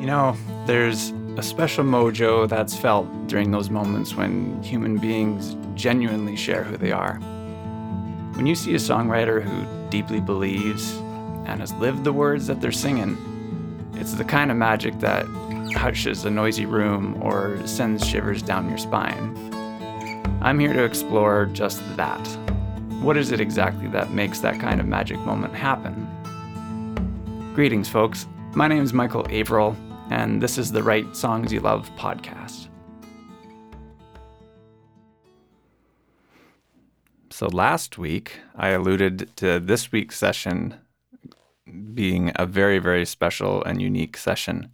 You know, there's a special mojo that's felt during those moments when human beings genuinely share who they are. When you see a songwriter who deeply believes and has lived the words that they're singing, it's the kind of magic that hushes a noisy room or sends shivers down your spine. I'm here to explore just that. What is it exactly that makes that kind of magic moment happen? Greetings, folks. My name is Michael Averill, and this is the Write Songs You Love podcast. So, last week, I alluded to this week's session being a very, very special and unique session.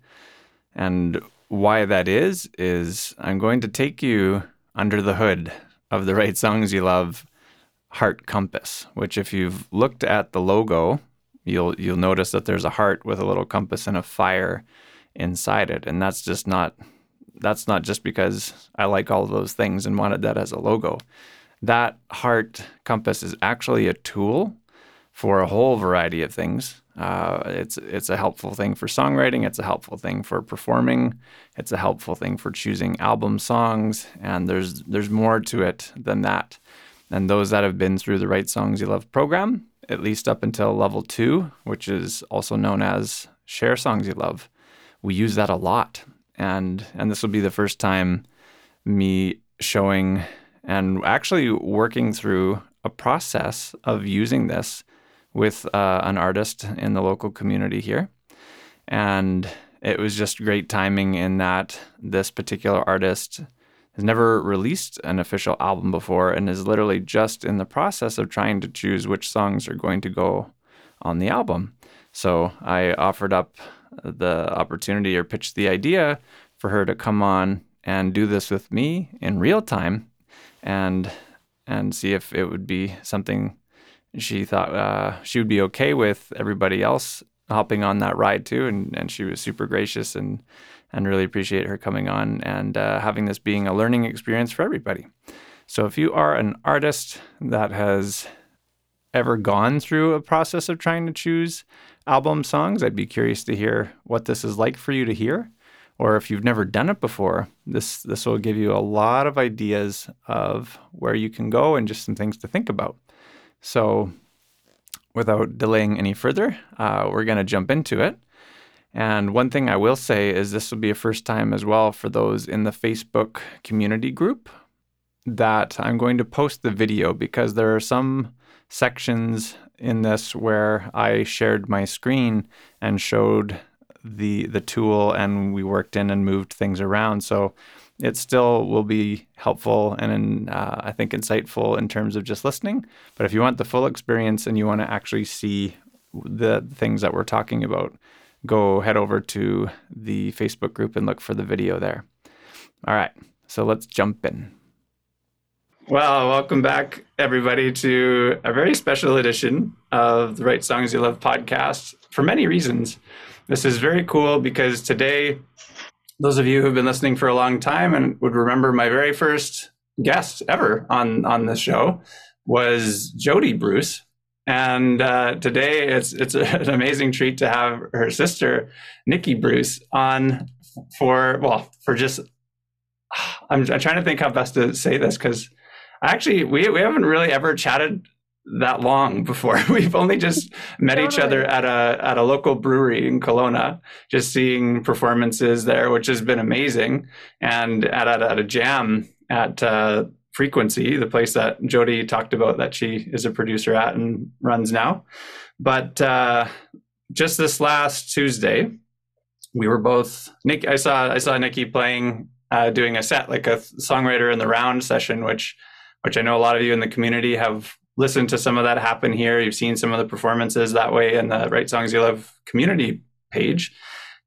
And why that is, is I'm going to take you under the hood of the Write Songs You Love Heart Compass, which, if you've looked at the logo, you'll you'll notice that there's a heart with a little compass and a fire inside it. And that's just not that's not just because I like all those things and wanted that as a logo. That heart compass is actually a tool for a whole variety of things. Uh, it's it's a helpful thing for songwriting. It's a helpful thing for performing. It's a helpful thing for choosing album songs. And there's there's more to it than that. And those that have been through the Write Songs You Love program, at least up until level two, which is also known as Share Songs You Love, we use that a lot. And and this will be the first time me showing and actually working through a process of using this with uh, an artist in the local community here. And it was just great timing in that this particular artist has never released an official album before and is literally just in the process of trying to choose which songs are going to go on the album. So I offered up the opportunity or pitched the idea for her to come on and do this with me in real time and and see if it would be something she thought uh, she would be okay with everybody else hopping on that ride too. And, and she was super gracious and and really appreciate her coming on and uh, having this being a learning experience for everybody. So if you are an artist that has ever gone through a process of trying to choose album songs. I'd be curious to hear what this is like for you to hear. Or if you've never done it before, this this will give you a lot of ideas of where you can go and just some things to think about. So, without delaying any further, uh, we're going to jump into it. And one thing I will say is this will be a first time as well for those in the Facebook community group that I'm going to post the video because there are some sections in this where I shared my screen and showed the the tool and we worked in and moved things around. So it still will be helpful and uh, I think insightful in terms of just listening. But if you want the full experience and you want to actually see the things that we're talking about, go head over to the Facebook group and look for the video there. All right, so let's jump in. Well, welcome back, everybody, to a very special edition of the Write Songs You Love podcast for many reasons. This is very cool because today, those of you who've been listening for a long time and would remember my very first guest ever on, on this show was Jody Bruce. And uh, today, it's, it's an amazing treat to have her sister, Nikki Bruce, on for, well, for just I'm, I'm, trying to think how best to say this because Actually, we we haven't really ever chatted that long before. We've only just met totally. each other at a at a local brewery in Kelowna, just seeing performances there, which has been amazing, and at at, at a jam at uh, Frequency, the place that Jody talked about that she is a producer at and runs now. But uh, just this last Tuesday, we were both Nick. I saw I saw Nikki playing, uh, doing a set like a songwriter in the round session, which which I know a lot of you in the community have listened to some of that happen here. You've seen some of the performances that way in the Write Songs You Love community page.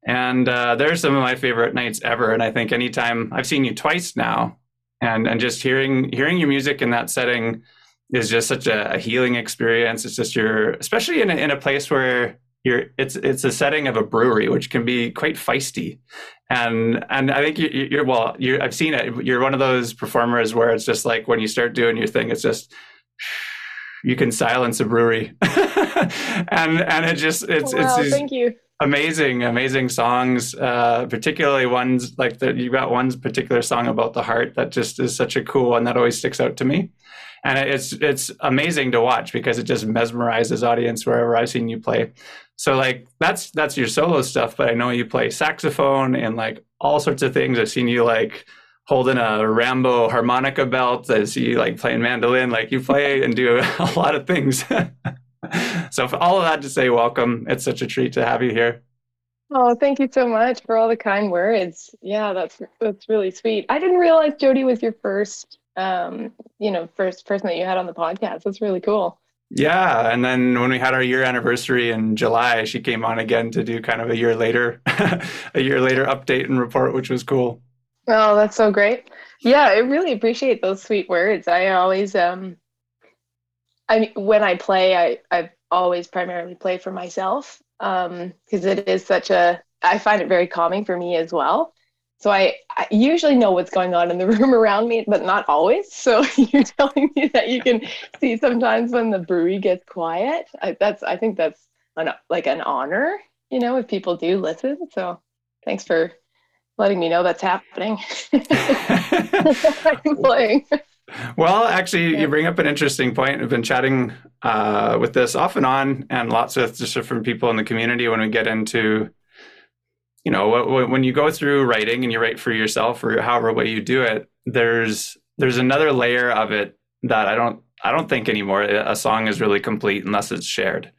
And uh, they're some of my favorite nights ever. And I think anytime I've seen you twice now, and and just hearing hearing your music in that setting is just such a, a healing experience. It's just your, especially in a, in a place where you're, it's it's a setting of a brewery, which can be quite feisty, and and I think you, are well. You're, I've seen it. You're one of those performers where it's just like when you start doing your thing, it's just you can silence a brewery, and and it just it's wow, it's thank you. amazing, amazing songs. Uh, particularly ones like that. You got one particular song about the heart that just is such a cool one that always sticks out to me. And it's it's amazing to watch because it just mesmerizes audience wherever I've seen you play. So like that's that's your solo stuff, but I know you play saxophone and like all sorts of things. I've seen you like holding a Rambo harmonica belt. I see you like playing mandolin. Like you play and do a lot of things. so for all of that to say welcome. It's such a treat to have you here. Oh, thank you so much for all the kind words. Yeah, that's that's really sweet. I didn't realize Jody was your first um, you know, first person that you had on the podcast. That's really cool. Yeah, and then when we had our year anniversary in July, she came on again to do kind of a year later, a year later update and report, which was cool. Oh, that's so great. Yeah, I really appreciate those sweet words. I always um I mean when I play, I I always primarily play for myself um because it is such a I find it very calming for me as well. So I, I, usually know what's going on in the room around me, but not always. So you're telling me that you can see sometimes when the brewery gets quiet. I, that's I think that's an, like an honor, you know, if people do listen. So thanks for letting me know that's happening. I'm playing. Well, actually, yeah. you bring up an interesting point. I've been chatting uh, with this off and on, and lots of different people in the community when we get into you know when you go through writing and you write for yourself or however way you do it there's there's another layer of it that i don't i don't think anymore. A song is really complete unless it's shared.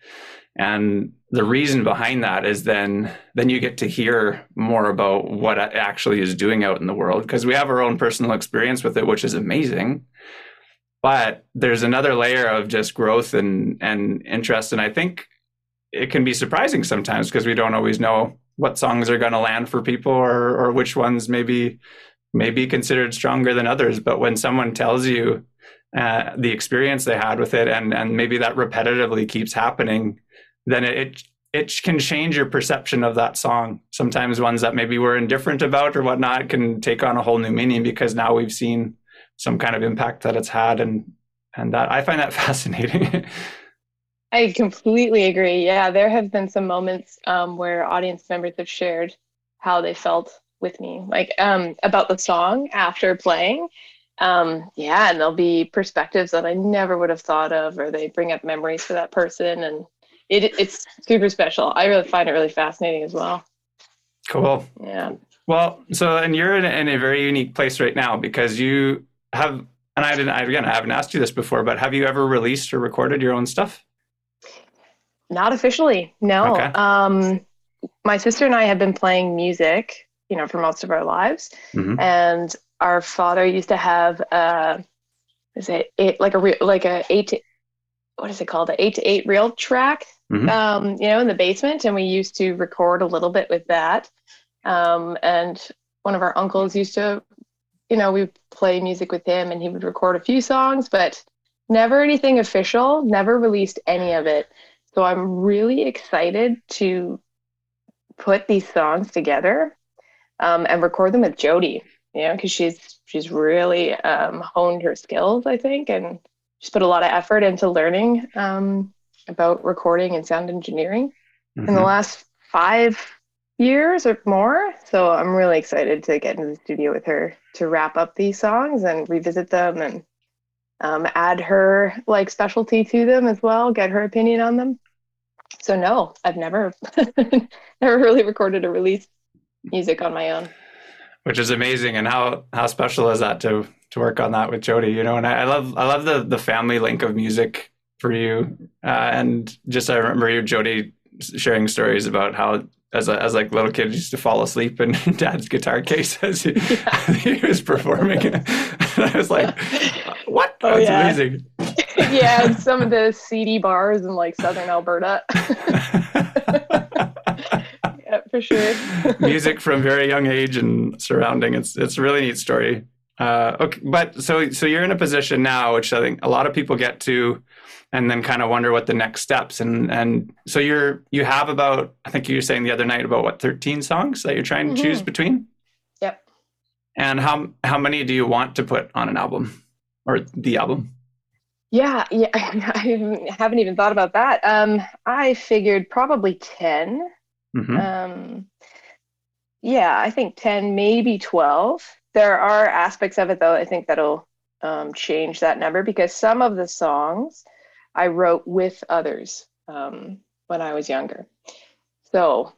And the reason behind that is then then you get to hear more about what it actually is doing out in the world because we have our own personal experience with it which is amazing. But there's another layer of just growth and and interest and i think it can be surprising sometimes because we don't always know what songs are going to land for people or or which ones maybe may be considered stronger than others. But when someone tells you uh, the experience they had with it, and and maybe that repetitively keeps happening, then it it can change your perception of that song. Sometimes ones that maybe we're indifferent about or whatnot can take on a whole new meaning because now we've seen some kind of impact that it's had, and and that I find that fascinating. I completely agree. Yeah, there have been some moments um, where audience members have shared how they felt with me, like um, about the song after playing. Um, yeah, and there'll be perspectives that I never would have thought of, or they bring up memories for that person, and it, it's super special. I really find it really fascinating as well. Cool. Yeah. Well, so and you're in a, in a very unique place right now because you have, and I didn't. I, again, I haven't asked you this before, but have you ever released or recorded your own stuff? Not officially, no. Okay. Um, my sister and I have been playing music, you know, for most of our lives, mm-hmm. and our father used to have a, is it eight, like a like a eight to, what is it called, an eight to eight reel track, mm-hmm. um, you know, in the basement, and we used to record a little bit with that. Um, and one of our uncles used to, you know, we play music with him, and he would record a few songs, but never anything official. Never released any of it. So I'm really excited to put these songs together um, and record them with Jody. You know, because she's she's really um, honed her skills, I think, and she's put a lot of effort into learning um, about recording and sound engineering mm-hmm. in the mm-hmm. last five years or more. So I'm really excited to get into the studio with her to wrap up these songs and revisit them and um, add her like specialty to them as well, get her opinion on them. So no, I've never never really recorded or released music on my own. Which is amazing, and how how special is that to to work on that with Jody? You know, and I, I love I love the the family link of music for you, uh, and just I remember you Jody sharing stories about how as a as like little kid used to fall asleep in dad's guitar case as he, yeah. he was performing. and I was like, what? Oh, That's yeah. amazing. yeah, some of the seedy bars in like southern Alberta. yeah, for sure. Music from very young age and surrounding. It's it's a really neat story. Uh, okay, but so so you're in a position now, which I think a lot of people get to, and then kind of wonder what the next steps. And and so you're you have about I think you were saying the other night about what 13 songs that you're trying to mm-hmm. choose between. Yep. And how how many do you want to put on an album or the album? Yeah, yeah, I haven't even thought about that. Um, I figured probably ten. Mm-hmm. Um, yeah, I think 10, maybe 12. There are aspects of it, though, I think that'll um, change that number because some of the songs I wrote with others um, when I was younger. So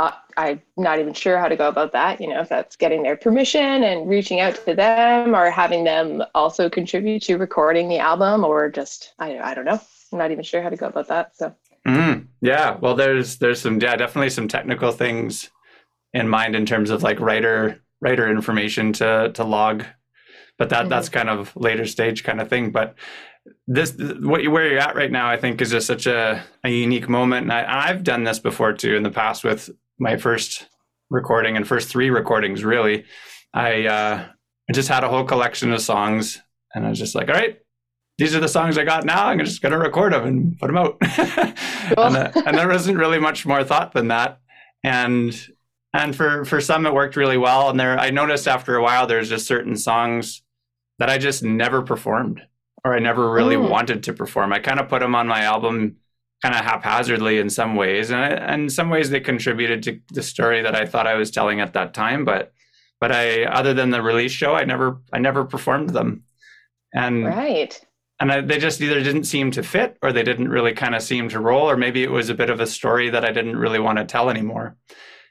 uh, I'm not even sure how to go about that. You know, if that's getting their permission and reaching out to them or having them also contribute to recording the album or just, I, I don't know. I'm not even sure how to go about that. So, mm, yeah, well, there's, there's some, yeah, definitely some technical things in mind in terms of like writer, writer information to, to log, but that, mm-hmm. that's kind of later stage kind of thing. But this what you where you're at right now i think is just such a, a unique moment and I, i've done this before too in the past with my first recording and first three recordings really. I uh i just had a whole collection of songs and i was just like all right these are the songs i got now. I'm just going to record them and put them out. And, uh, and there wasn't really much more thought than that. And and for for some it worked really well. And there i noticed after a while there's just certain songs that i just never performed or I never really mm. wanted to perform. I kind of put them on my album kind of haphazardly in some ways, and, I, and in some ways they contributed to the story that I thought I was telling at that time. But but I, other than the release show, I never I never performed them, and right. And I, they just either didn't seem to fit, or they didn't really kind of seem to roll, or maybe it was a bit of a story that I didn't really want to tell anymore.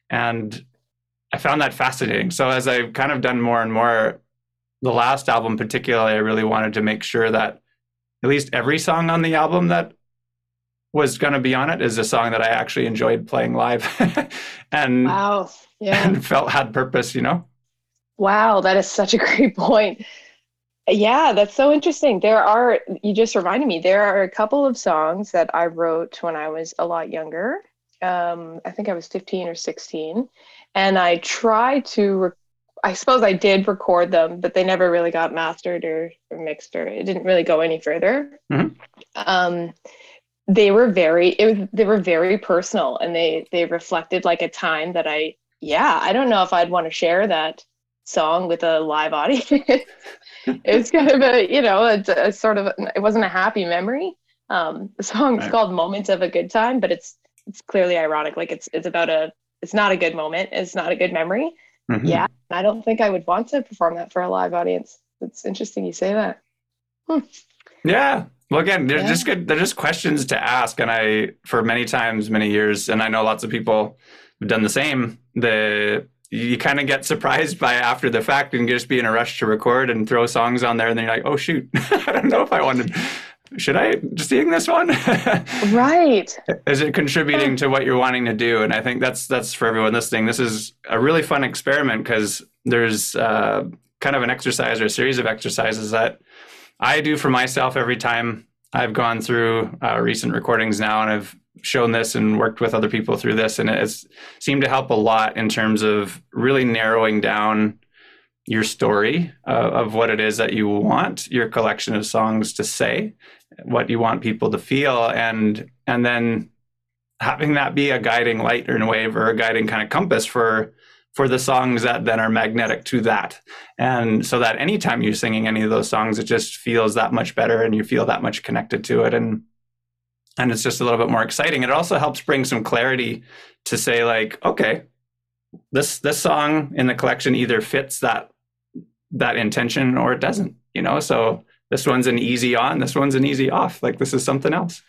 And I found that fascinating. So as I've kind of done more and more, the last album particularly i really wanted to make sure that at least every song on the album that was going to be on it is a song that i actually enjoyed playing live and wow. Yeah. and felt had purpose you know? Wow that is such a great point. Yeah that's so interesting. There are you just reminded me there are a couple of songs that i wrote when i was a lot younger. Um, i think i was 15 or 16 and i tried to I suppose I did record them, but they never really got mastered or, or mixed, or it didn't really go any further. Mm-hmm. Um, they were very, it was, they were very personal, and they they reflected like a time that I, yeah, I don't know if I'd want to share that song with a live audience. it was kind of a, you know, a, a, sort of, it wasn't a happy memory. Um, the song is right. called "Moments of a Good Time," but it's it's clearly ironic. Like it's it's about a, it's not a good moment. It's not a good memory. Mm-hmm. Yeah, I don't think I would want to perform that for a live audience. It's interesting you say that. Hmm. Yeah. Well, again, they're yeah. just good. They're just questions to ask, and I, for many times, many years, and I know lots of people have done the same. The you kind of get surprised by after the fact and just be in a rush to record and throw songs on there, and then you're like, oh shoot, I don't know if I wanted should I just sing this one? right. Is it contributing to what you're wanting to do? And I think that's that's for everyone listening. This is a really fun experiment because there's uh, kind of an exercise or a series of exercises that I do for myself every time I've gone through uh, recent recordings now, and I've shown this and worked with other people through this, and it's seemed to help a lot in terms of really narrowing down your story uh, of what it is that you want your collection of songs to say what you want people to feel and and then having that be a guiding light or a wave or a guiding kind of compass for for the songs that then are magnetic to that and so that anytime you're singing any of those songs it just feels that much better and you feel that much connected to it and and it's just a little bit more exciting it also helps bring some clarity to say like okay this this song in the collection either fits that that intention or it doesn't you know so this one's an easy on, this one's an easy off. Like this is something else.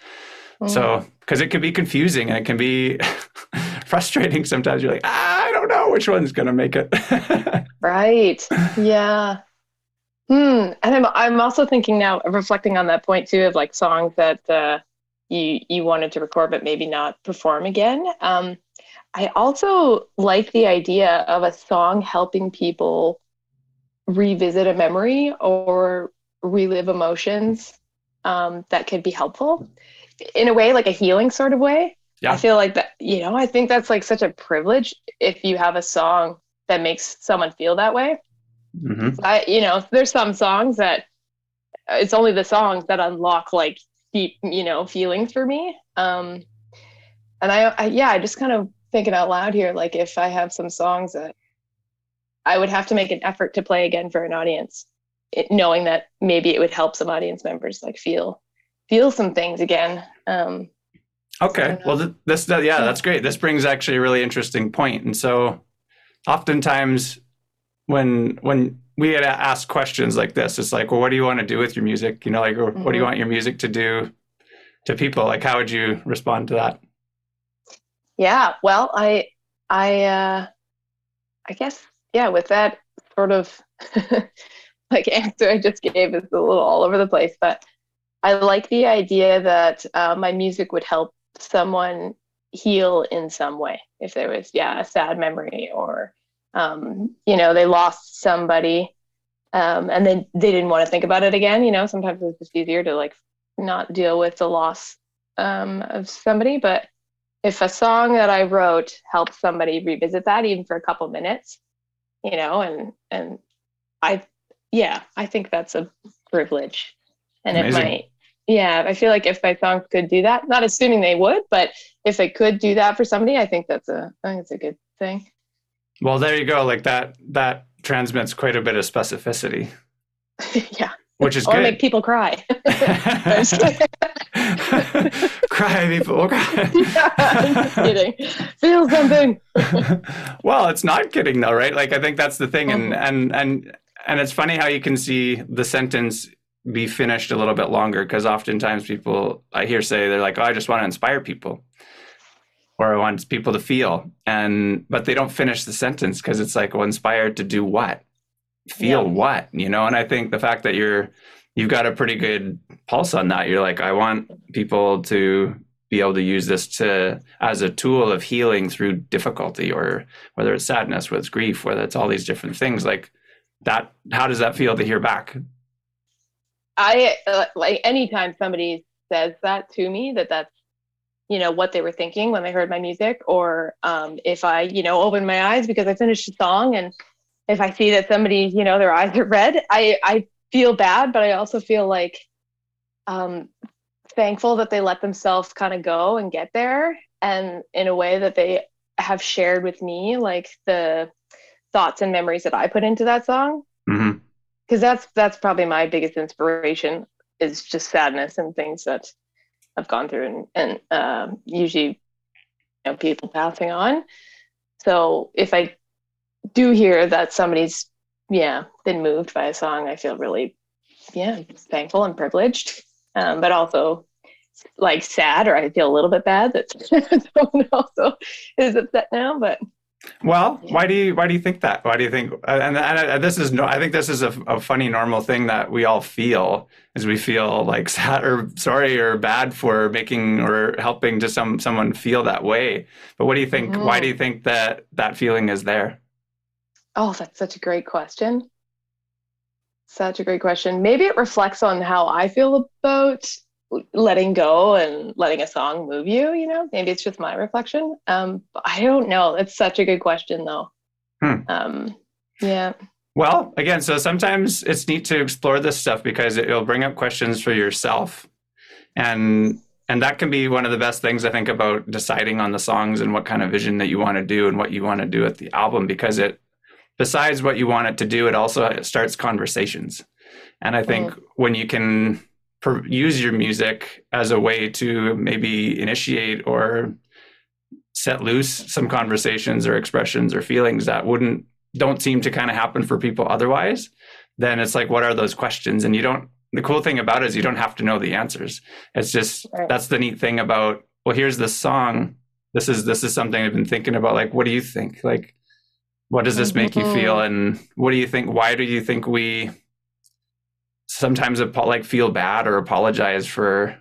Mm. So, because it can be confusing and it can be frustrating sometimes. You're like, ah, I don't which one's going to make it. right. Yeah. Hmm. And I'm I'm also thinking now, reflecting on that point too, of like songs that uh, you you wanted to record but maybe not perform again. Um, I also like the idea of a song helping people revisit a memory or relive emotions um, that could be helpful in a way, like a healing sort of way. Yeah. I feel like that, you know, I think that's like such a privilege if you have a song that makes someone feel that way. Mm-hmm. I, you know, there's some songs that it's only the songs that unlock like deep, you know, feelings for me. Um, and I, I, yeah, I just kind of thinking out loud here, like if I have some songs that I would have to make an effort to play again for an audience it, knowing that maybe it would help some audience members like feel feel some things again. Um, Okay. Well, this, yeah, that's great. This brings actually a really interesting point. And so oftentimes when, when we had asked questions like this, it's like, well, what do you want to do with your music? You know, like, mm-hmm. what do you mm-hmm. want your music to do to people? Like, how would you respond to that? Yeah. Well, I, I, uh, I guess, yeah, with that sort of like answer I just gave is a little all over the place, but I like the idea that uh, my music would help someone heal in some way. If there was yeah a sad memory or um, you know they lost somebody um, and then they didn't want to think about it again you know sometimes it's just easier to like not deal with the loss um, of somebody. But if a song that i wrote helps somebody revisit that even for a couple minutes you know and and i yeah i think that's a privilege. And Amazing. it might yeah, I feel like if songs could do that, not assuming they would, but if they could do that for somebody, I think that's a I think it's a good thing. Well, there you go. Like that that transmits quite a bit of specificity. yeah. Which is or good. make people cry. cry, people cry. yeah, kidding. Feel something. well, it's not kidding though, right? Like I think that's the thing, and mm-hmm. and and and it's funny how you can see the sentence be finished a little bit longer because oftentimes people I hear say they're like, "Oh, I just want to inspire people." Or I want people to feel, and but they don't finish the sentence because it's like, well, inspired to do what, feel yeah. what, you know. And I think the fact that you're, you've got a pretty good pulse on that. You're like, I want people to be able to use this to as a tool of healing through difficulty, or whether it's sadness, whether it's grief, whether it's all these different things. Like that, how does that feel to hear back? I uh, like anytime somebody says that to me that that's you know what they were thinking when they heard my music or um, if i you know open my eyes because i finished a song and if i see that somebody you know their eyes are red i i feel bad but i also feel like um, thankful that they let themselves kind of go and get there and in a way that they have shared with me like the thoughts and memories that i put into that song. Mm-hmm because that's that's probably my biggest inspiration is just sadness and things that I've gone through and, and um, usually you know people passing on. So if I do hear that somebody's yeah been moved by a song, I feel really yeah thankful and privileged, um, but also like sad or I feel a little bit bad that someone also is upset now, but well, why do you why do you think that? Why do you think? And, and, and this is no, I think this is a, a, funny normal thing that we all feel is we feel like sad or sorry or bad for making or helping to some someone feel that way. But what do you think? Mm-hmm. Why do you think that that feeling is there? Oh, that's such a great question. Such a great question. Maybe it reflects on how I feel about letting go and letting a song move you you know? Maybe it's just my reflection. Um i don't know. It's such a good question though. Hmm. um yeah. Well again so sometimes it's neat to explore this stuff because it'll bring up questions for yourself. And and that can be one of the best things i think about deciding on the songs and what kind of vision that you want to do and what you want to do with the album because it besides what you want it to do it also starts conversations. And i think mm. when you can use your music as a way to maybe initiate or set loose some conversations or expressions or feelings that wouldn't don't seem to kind of happen for people otherwise then it's like what are those questions and you don't the cool thing about it is you don't have to know the answers it's just right. that's the neat thing about well here's this song this is this is something i've been thinking about like what do you think like what does this make mm-hmm. you feel and what do you think why do you think we sometimes like feel bad or apologize for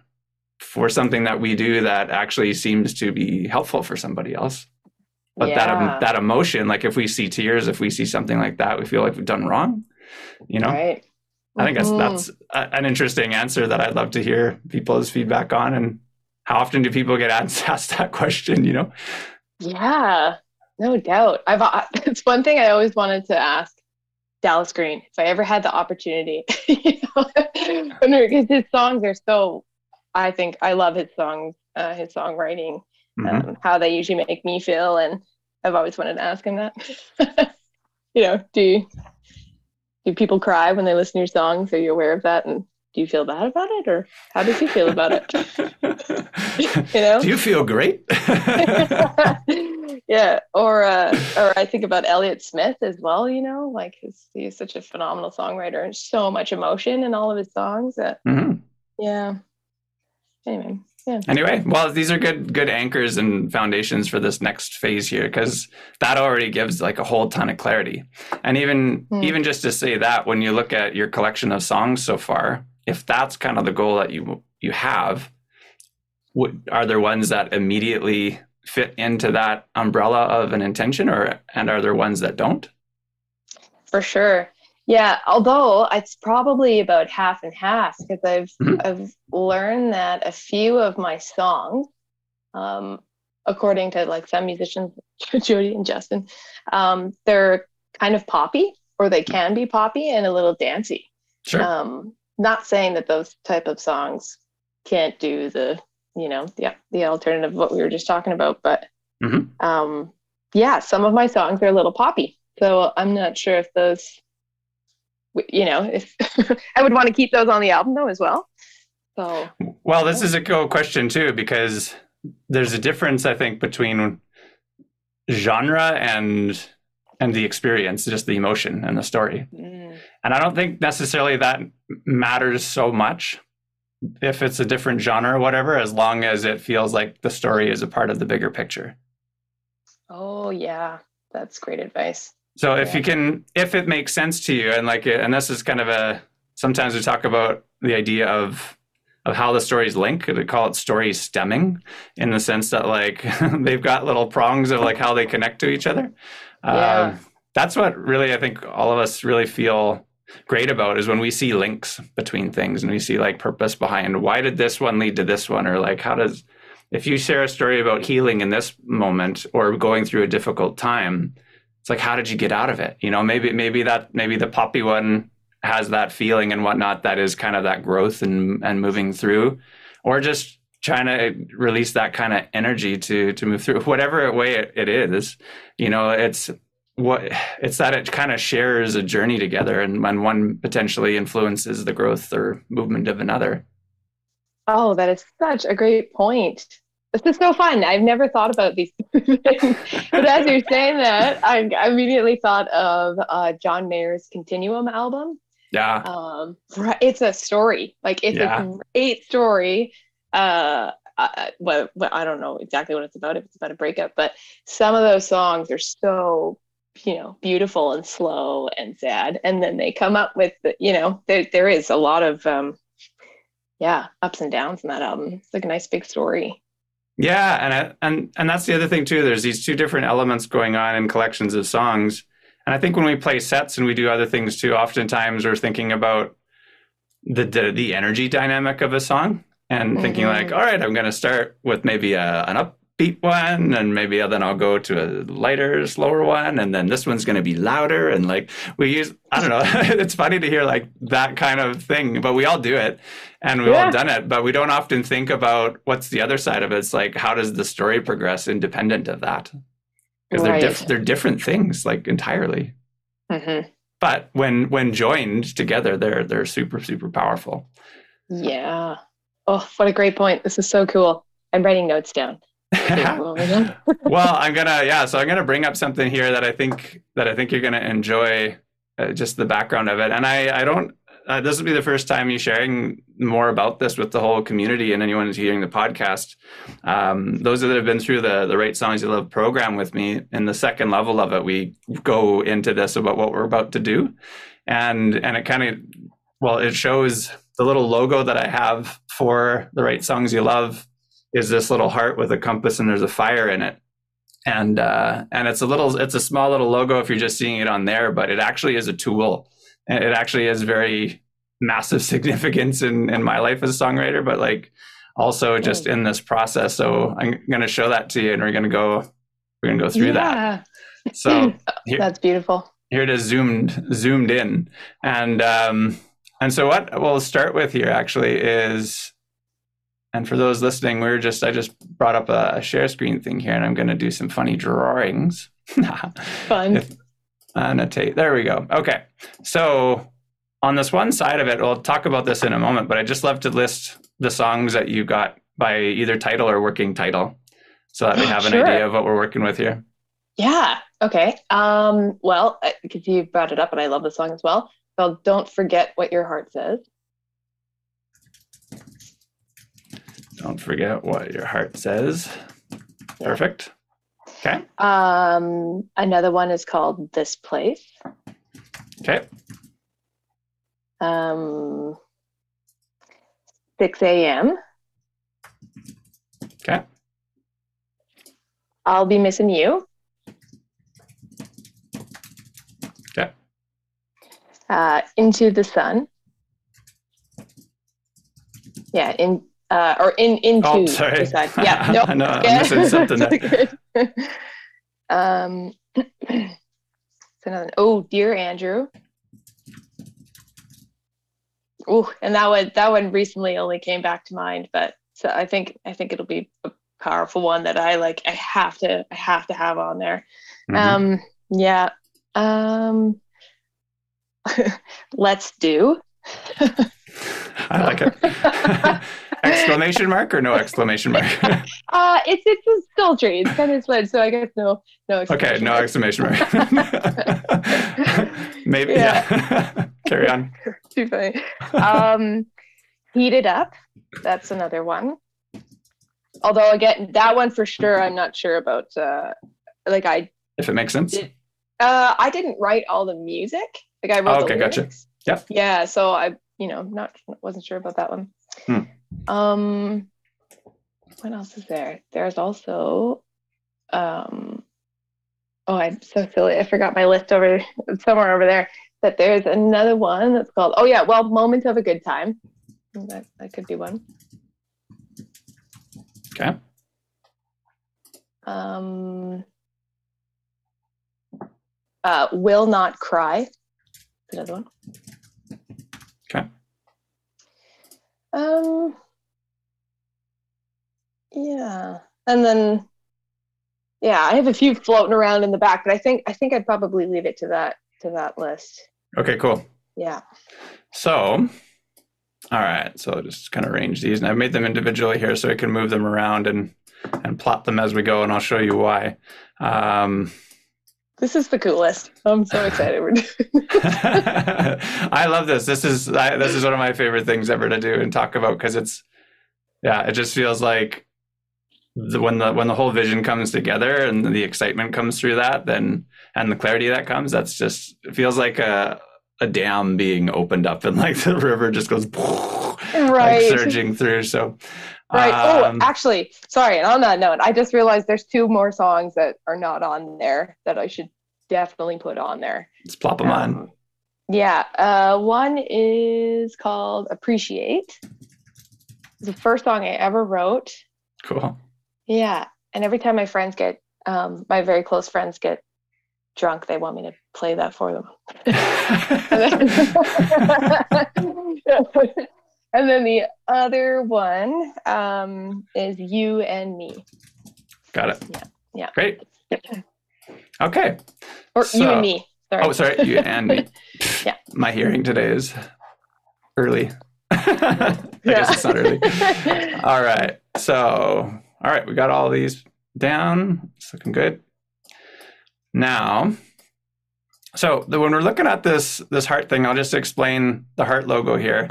for something that we do that actually seems to be helpful for somebody else but yeah. that that emotion like if we see tears if we see something like that we feel like we've done wrong you know right. i think mm-hmm. that's that's a, an interesting answer that i'd love to hear people's feedback on and how often do people get asked, asked that question you know yeah no doubt i've it's one thing i always wanted to ask Dallas Green, if I ever had the opportunity, you know, because his songs are so, I think I love his songs, uh, his songwriting, mm-hmm. um, how they usually make me feel, and I've always wanted to ask him that. you know, do you, do people cry when they listen to your songs? Are you aware of that? And do you feel bad about it or how did you feel about it you know do you feel great yeah or uh, or i think about elliott smith as well you know like he's, he's such a phenomenal songwriter and so much emotion in all of his songs that mm-hmm. yeah anyway yeah. Anyway, well, these are good good anchors and foundations for this next phase here because that already gives like a whole ton of clarity. And even mm. even just to say that when you look at your collection of songs so far, if that's kind of the goal that you you have, what, are there ones that immediately fit into that umbrella of an intention or and are there ones that don't? For sure. Yeah, although it's probably about half and half because I've mm-hmm. I've learned that a few of my songs, um, according to like some musicians, Jody and Justin, um, they're kind of poppy or they can be poppy and a little dancey. Sure. Um, not saying that those type of songs can't do the you know the the alternative of what we were just talking about, but mm-hmm. um, yeah, some of my songs are a little poppy. So I'm not sure if those you know, if I would want to keep those on the album though as well. So well, this is a cool question too because there's a difference I think between genre and and the experience, just the emotion and the story. Mm. And I don't think necessarily that matters so much if it's a different genre or whatever, as long as it feels like the story is a part of the bigger picture. Oh yeah, that's great advice. So if you can, if it makes sense to you, and like, and this is kind of a, sometimes we talk about the idea of of how the stories link. We call it story stemming, in the sense that like they've got little prongs of like how they connect to each other. Yeah. Uh, that's what really I think all of us really feel great about is when we see links between things and we see like purpose behind why did this one lead to this one or like how does if you share a story about healing in this moment or going through a difficult time it's like how did you get out of it you know maybe maybe that maybe the poppy one has that feeling and whatnot that is kind of that growth and and moving through or just trying to release that kind of energy to to move through whatever way it, it is you know it's what it's that it kind of shares a journey together and when one potentially influences the growth or movement of another oh that is such a great point this is so fun. I've never thought about these things. but as you're saying that, I, immediately thought of uh, John Mayer's Continuum album. Yeah. Um, it's a story. Like it's yeah. a great story. Uh, I, well, I don't know exactly what it's about. If it's about a breakup, but some of those songs are so you know beautiful and slow and sad, and then they come up with the, you know there there is a lot of um, yeah ups and downs in that album. It's like a nice big story. Yeah, and I, and and that's the other thing too. There's these two different elements going on in collections of songs, and I think when we play sets and we do other things too, oftentimes we're thinking about the the, the energy dynamic of a song and mm-hmm. thinking like, all right, I'm going to start with maybe a, an upbeat one and maybe then I'll go to a lighter, slower one and then this one's going to be louder and like we use I don't know, it's funny to hear like that kind of thing, but we all do it and we've yeah. all done it, but we don't often think about what's the other side of it. It's like how does the story progress independent of that? Because right. they're diff- they're different things like entirely. Mm-hmm. But when when joined together, they're they're super super powerful. Yeah. Oh, what a great point! This is so cool. I'm writing notes down. well, I'm gonna yeah, so I'm gonna bring up something here that I think that I think you're gonna enjoy, uh, just the background of it. And I I don't uh, this will be the first time you sharing more about this with the whole community and anyone who's hearing the podcast. Um, those that have been through the the Write Songs You Love program with me, in the second level of it, we go into this about what we're about to do, and and it kind of well, it shows the little logo that I have for the Write Songs You Love is this little heart with a compass and there's a fire in it. And uh, and it's a little it's a small little logo if you're just seeing it on there but it actually is a tool. And it actually has very massive significance in in my life as a songwriter but like also just in this process. So i'm going to show that to you and we're going to go we're going to go through yeah. that so here, that's beautiful. here it is zoomed zoomed in. And um and so what we'll start with here actually is and for those listening, we are just I just brought up a, share screen thing here, and I'm going to do some funny drawings. Fun. If, annotate. There we go. Okay, so on this one side of it, we'll talk about this in a moment, but I just love to list the songs that you got by either title or working title so that we have an idea of what we're working with here. Yeah. Okay. Um, well, because you brought it up and I love the song as well. So don't forget what your heart says. Don't forget what your heart says. Yeah. Perfect. Okay. Um, another one is called This Place. Okay. Um, 6 a.m. Okay. I'll be missing you. Okay. Uh, into the sun. Yeah, in uh, or in into oh, sorry. the sun. Yeah, no, no, I'm missing something um, another. Oh, dear Andrew. Oh, and that one that one recently only came back to mind, but so I think I think it'll be a powerful one that I like. I have to I have to have on there. Mm-hmm. Um, yeah. Um, let's do. I like it. exclamation mark or no exclamation mark? uh, it's it's a sultry. It's kind of split, so I guess no no. Okay, no mark. exclamation mark. Maybe yeah. yeah. Carry on. Too funny. Um, heat it up. That's another one. Although again, that one for sure, I'm not sure about. Uh, like I. If it makes sense. Did, uh, I didn't write all the music. Like I wrote. Oh, okay, gotcha. Yeah. Yeah, so I, you know, not wasn't sure about that one. Hmm. Um, what else is there? There's also, um, oh, I'm so silly. I forgot my list over somewhere over there. But there's another one that's called, oh yeah, well, moments of a good time. That that could be one. Okay. Um. Uh, will not cry. Another one. Okay. Um. Yeah, and then yeah, I have a few floating around in the back, but I think I think I'd probably leave it to that to that list. Okay, cool. Yeah. So, all right. So I'll just kind of arrange these, and I've made them individually here, so I can move them around and and plot them as we go, and I'll show you why. Um, this is the coolest. I'm so excited. I love this. This is I, this is one of my favorite things ever to do and talk about because it's yeah, it just feels like the, when the when the whole vision comes together and the excitement comes through that, then and the clarity that comes, that's just it feels like a a dam being opened up and like the river just goes right. like surging through. So Right. Oh, um, oh, actually, sorry. And on that note, I just realized there's two more songs that are not on there that I should definitely put on there. Let's plop them um, on. Yeah. Uh, one is called Appreciate. It's the first song I ever wrote. Cool. Yeah. And every time my friends get, um, my very close friends get drunk, they want me to play that for them. And then the other one um, is you and me. Got it. Yeah. Yeah. Great. Okay. Or so, you and me. Sorry. Oh, sorry. You and me. yeah. My hearing today is early. I yeah. guess it's not early. all right. So, all right. We got all these down. It's looking good. Now, so the, when we're looking at this this heart thing, I'll just explain the heart logo here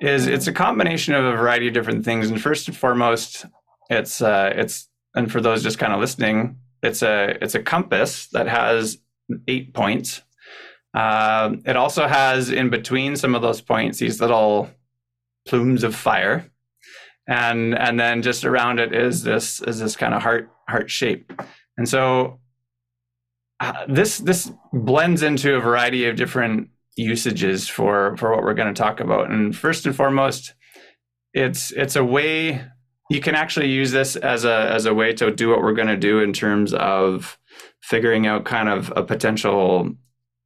is it's a combination of a variety of different things. And first and foremost, it's uh, it's and for those just kind of listening, it's a it's a compass that has eight points. Uh, it also has in between some of those points these little plumes of fire, and and then just around it is this is this kind of heart heart shape. And so uh, this this blends into a variety of different usages for for what we're going to talk about. And first and foremost, it's it's a way you can actually use this as a as a way to do what we're going to do in terms of figuring out kind of a potential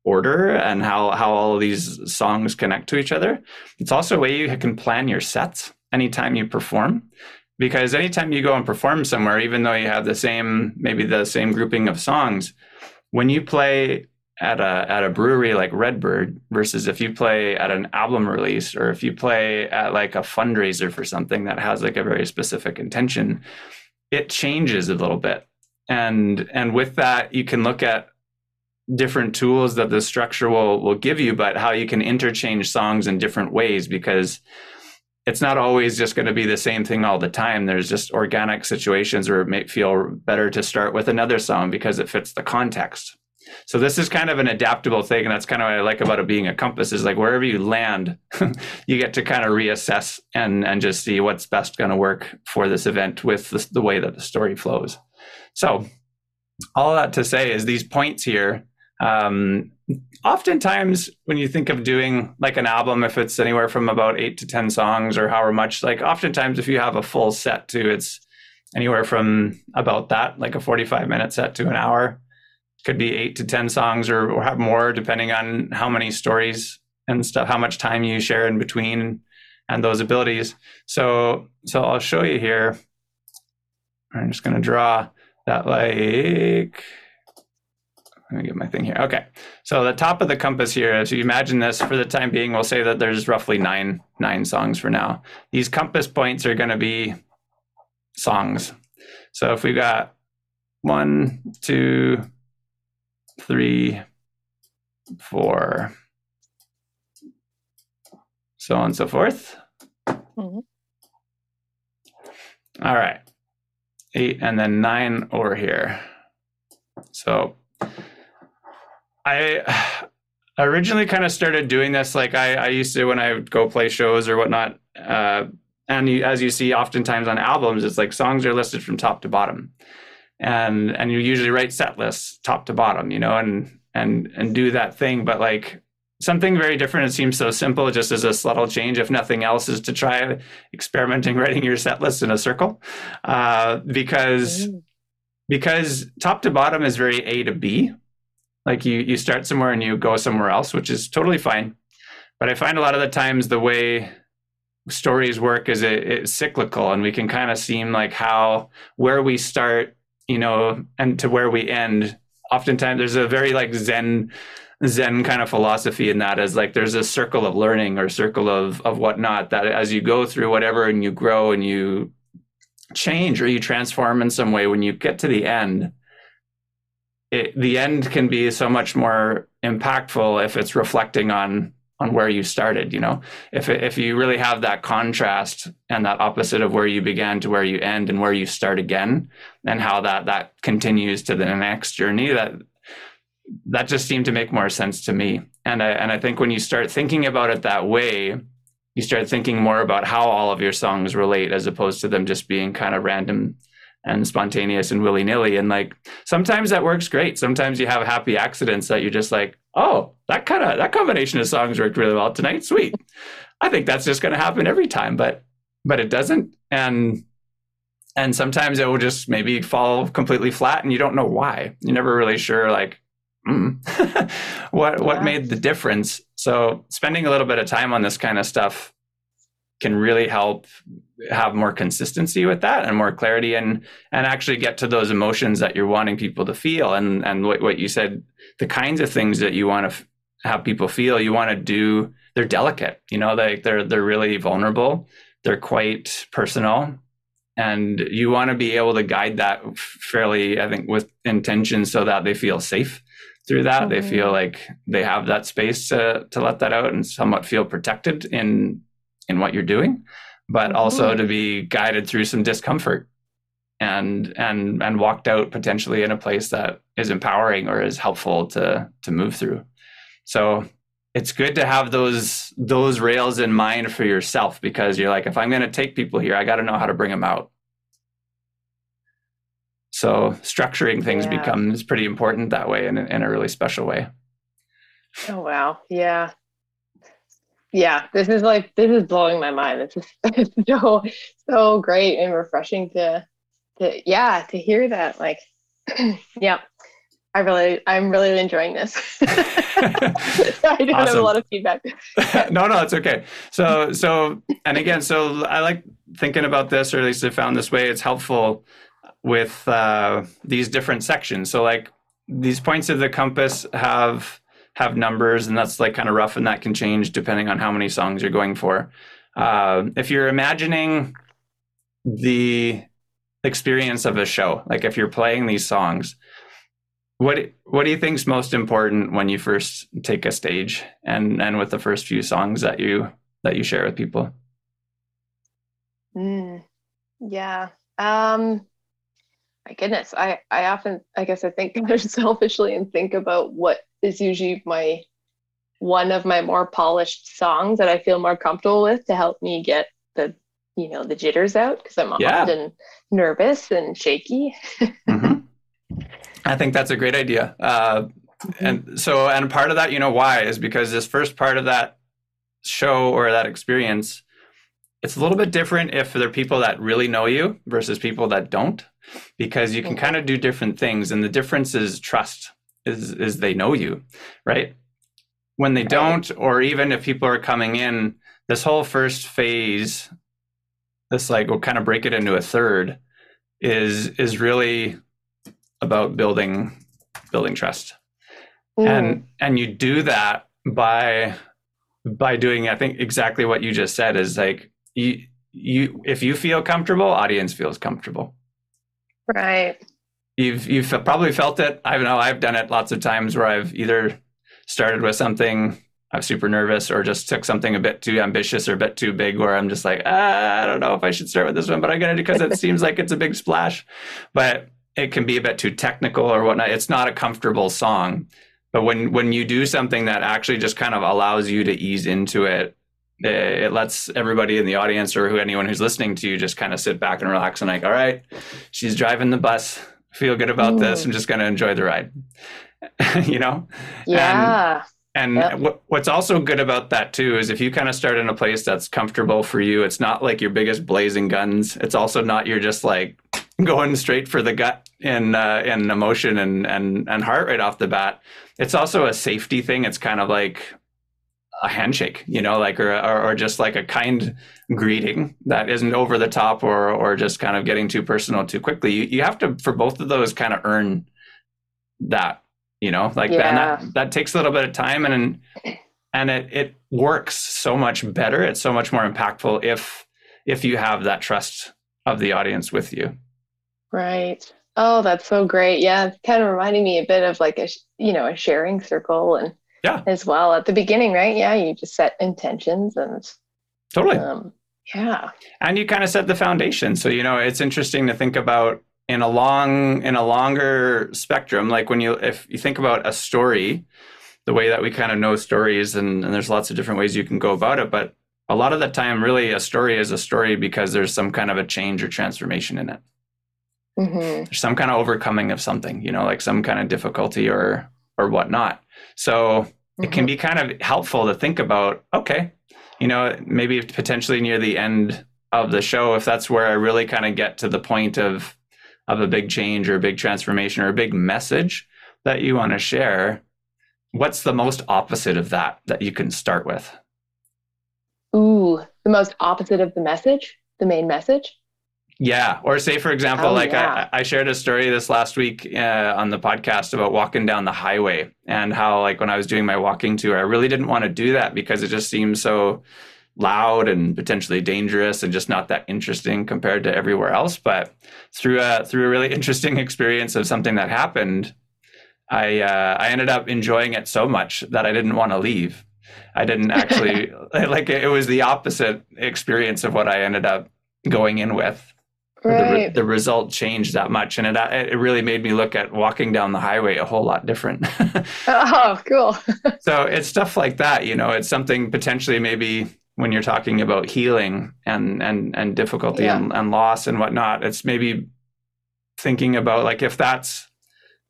order and how how all of these songs connect to each other. It's also a way you can plan your sets anytime you perform because anytime you go and perform somewhere even though you have the same maybe the same grouping of songs when you play at a at a brewery like Redbird versus if you play at an album release or if you play at like a fundraiser for something that has like a very specific intention, it changes a little bit. And and with that, you can look at different tools that the structure will will give you, but how you can interchange songs in different ways because it's not always just going to be the same thing all the time. There's just organic situations where it may feel better to start with another song because it fits the context. So this is kind of an adaptable thing, and that's kind of what I like about it being a compass. Is like wherever you land, you get to kind of reassess and and just see what's best going to work for this event with the, the way that the story flows. So all that to say is these points here um, oftentimes when you think of doing like an album if it's anywhere from about eight to ten songs or however much like oftentimes if you have a full set too it's anywhere from about that like a 45 minute set to an hour could be eight to ten songs or, or have more depending on how many stories and stuff how much time you share in between and those abilities so so i'll show you here i'm just going to draw that like let me get my thing here. Okay. So the top of the compass here, as you imagine this for the time being, we'll say that there's roughly nine, nine songs for now. These compass points are going to be songs. So if we've got one, two, three, four, so on and so forth. Mm-hmm. All right. Eight and then nine over here. So I originally kind of started doing this like I, I used to when I would go play shows or whatnot. Uh, and you, as you see, oftentimes on albums, it's like songs are listed from top to bottom, and and you usually write set lists top to bottom, you know, and and and do that thing. But like something very different. It seems so simple, just as a subtle change, if nothing else, is to try experimenting writing your set list in a circle, uh, because mm. because top to bottom is very A to B like you you start somewhere and you go somewhere else, which is totally fine. But I find a lot of the times the way stories work is it, it's cyclical, and we can kind of seem like how where we start, you know, and to where we end. Oftentimes, there's a very like Zen Zen kind of philosophy in that is like there's a circle of learning or circle of of whatnot that as you go through whatever and you grow and you change or you transform in some way when you get to the end it, the end can be so much more impactful if it's reflecting on on where you started you know? If if you really have that contrast and that opposite of where you began to where you end and where you start again and how that that continues to the next journey that that just seemed to make more sense to me. And i and i think when you start thinking about it that way you start thinking more about how all of your songs relate as opposed to them just being kind of random and spontaneous and willy nilly. And like sometimes that works great. Sometimes you have happy accidents that you're just like, oh, that kind of that combination of songs worked really well tonight. Sweet. I think that's just going to happen every time, but but it doesn't. And and sometimes it will just maybe fall completely flat, and you don't know why. You're never really sure, like. Mm, what what made the difference? So spending a little bit of time on this kind of stuff can really help have more consistency with that and more clarity and and actually get to those emotions that you're wanting people to feel and and what, what you said the kinds of things that you want to f- have people feel you want to do they're delicate you know they they're they're really vulnerable they're quite personal and you want to be able to guide that fairly i think with intention so that they feel safe through that mm-hmm. they feel like they have that space to to let that out and somewhat feel protected in in what you're doing, but mm-hmm. also to be guided through some discomfort and and and walked out potentially in a place that is empowering or is helpful to to move through. So it's good to have those those rails in mind for yourself because you're like if I'm going to take people here, I got to know how to bring them out. So structuring things yeah. becomes pretty important that way in, in a really special way. Oh wow. Yeah yeah, this is like this is blowing my mind. This is it's so so great and refreshing to to yeah to hear that. Like, yeah, I really I'm really enjoying this. I don't awesome. have a lot of feedback. no, no, it's okay. So so and again, so I like thinking about this, or at least I found this way. It's helpful with uh, these different sections. So like these points of the compass have have numbers, and that's like kind of rough, and that can change depending on how many songs you're going for. Uh, if you're imagining the experience of a show, like if you're playing these songs, what what do you think's most important when you first take a stage and and with the first few songs that you that you share with people? Mm, yeah. Um, my goodness, I I often I guess I think selfishly and think about what is usually my one of my more polished songs that I feel more comfortable with to help me get the you know the jitters out because I'm yeah. often nervous and shaky. mm-hmm. I think that's a great idea. Uh, mm-hmm. and so, and part of that, you know, why is because this first part of that show or that experience, it's a little bit different if there are people that really know you versus people that don't, because you can mm-hmm. kind of do different things. And the difference is trust, is, is they know you, right? When they don't, or even if people are coming in, this whole first phase, this like we'll kind of break it into a third, is is really about building building trust mm. and and you do that by by doing i think exactly what you just said is like you you if you feel comfortable audience feels comfortable right you've you've probably felt it i know i've done it lots of times where i've either started with something i'm super nervous or just took something a bit too ambitious or a bit too big where i'm just like ah, i don't know if i should start with this one but i'm gonna because it seems like it's a big splash but it can be a bit too technical or whatnot. It's not a comfortable song. But when when you do something that actually just kind of allows you to ease into it, it, lets everybody in the audience or who anyone who's listening to you just kind of sit back and relax and like, all right, she's driving the bus. Feel good about Ooh. this. I'm just going to enjoy the ride. you know? Yeah. And, and yep. what's also good about that too is if you kind of start in a place that's comfortable for you, it's not like your biggest blazing guns. It's also not you're just like going straight for the gut in uh, in emotion and and and heart right off the bat. It's also a safety thing. It's kind of like a handshake, you know, like or, or, or just like a kind greeting that isn't over the top or or just kind of getting too personal too quickly. You you have to for both of those kind of earn that, you know, like yeah. that that takes a little bit of time and and it it works so much better. It's so much more impactful if if you have that trust of the audience with you. Right. Oh, that's so great. Yeah, it's kind of reminding me a bit of like a you know a sharing circle and yeah as well at the beginning, right? Yeah, you just set intentions and totally. Um, yeah, and you kind of set the foundation. So you know, it's interesting to think about in a long in a longer spectrum. Like when you if you think about a story, the way that we kind of know stories, and, and there's lots of different ways you can go about it, but a lot of the time, really, a story is a story because there's some kind of a change or transformation in it. Mm-hmm. There's some kind of overcoming of something, you know, like some kind of difficulty or or whatnot. So mm-hmm. it can mm-hmm. be kind of helpful to think about, okay, you know, maybe potentially near the end of the show, if that's where I really kind of get to the point of of a big change or a big transformation or a big message that you want to share, what's the most opposite of that that you can start with? Ooh, the most opposite of the message, the main message? Yeah. Or say, for example, oh, like yeah. I, I, shared a story this last week uh, on the podcast about walking down the highway and how, like, when I was doing my walking tour, I really didn't want to do that because it just seemed so loud and potentially dangerous and just not that interesting compared to everywhere else. But through a through a really interesting experience of something that happened, I uh, I ended up enjoying it so much that I didn't want to leave. I didn't actually like it, it was the opposite experience of what I ended up going in with right. the, the, result changed that much and it, uh, it really made me look at walking down the highway a whole lot different oh cool so it's stuff like that you know it's something potentially maybe when you're talking about healing and and and difficulty yeah. and, and loss and whatnot it's maybe thinking about like if that's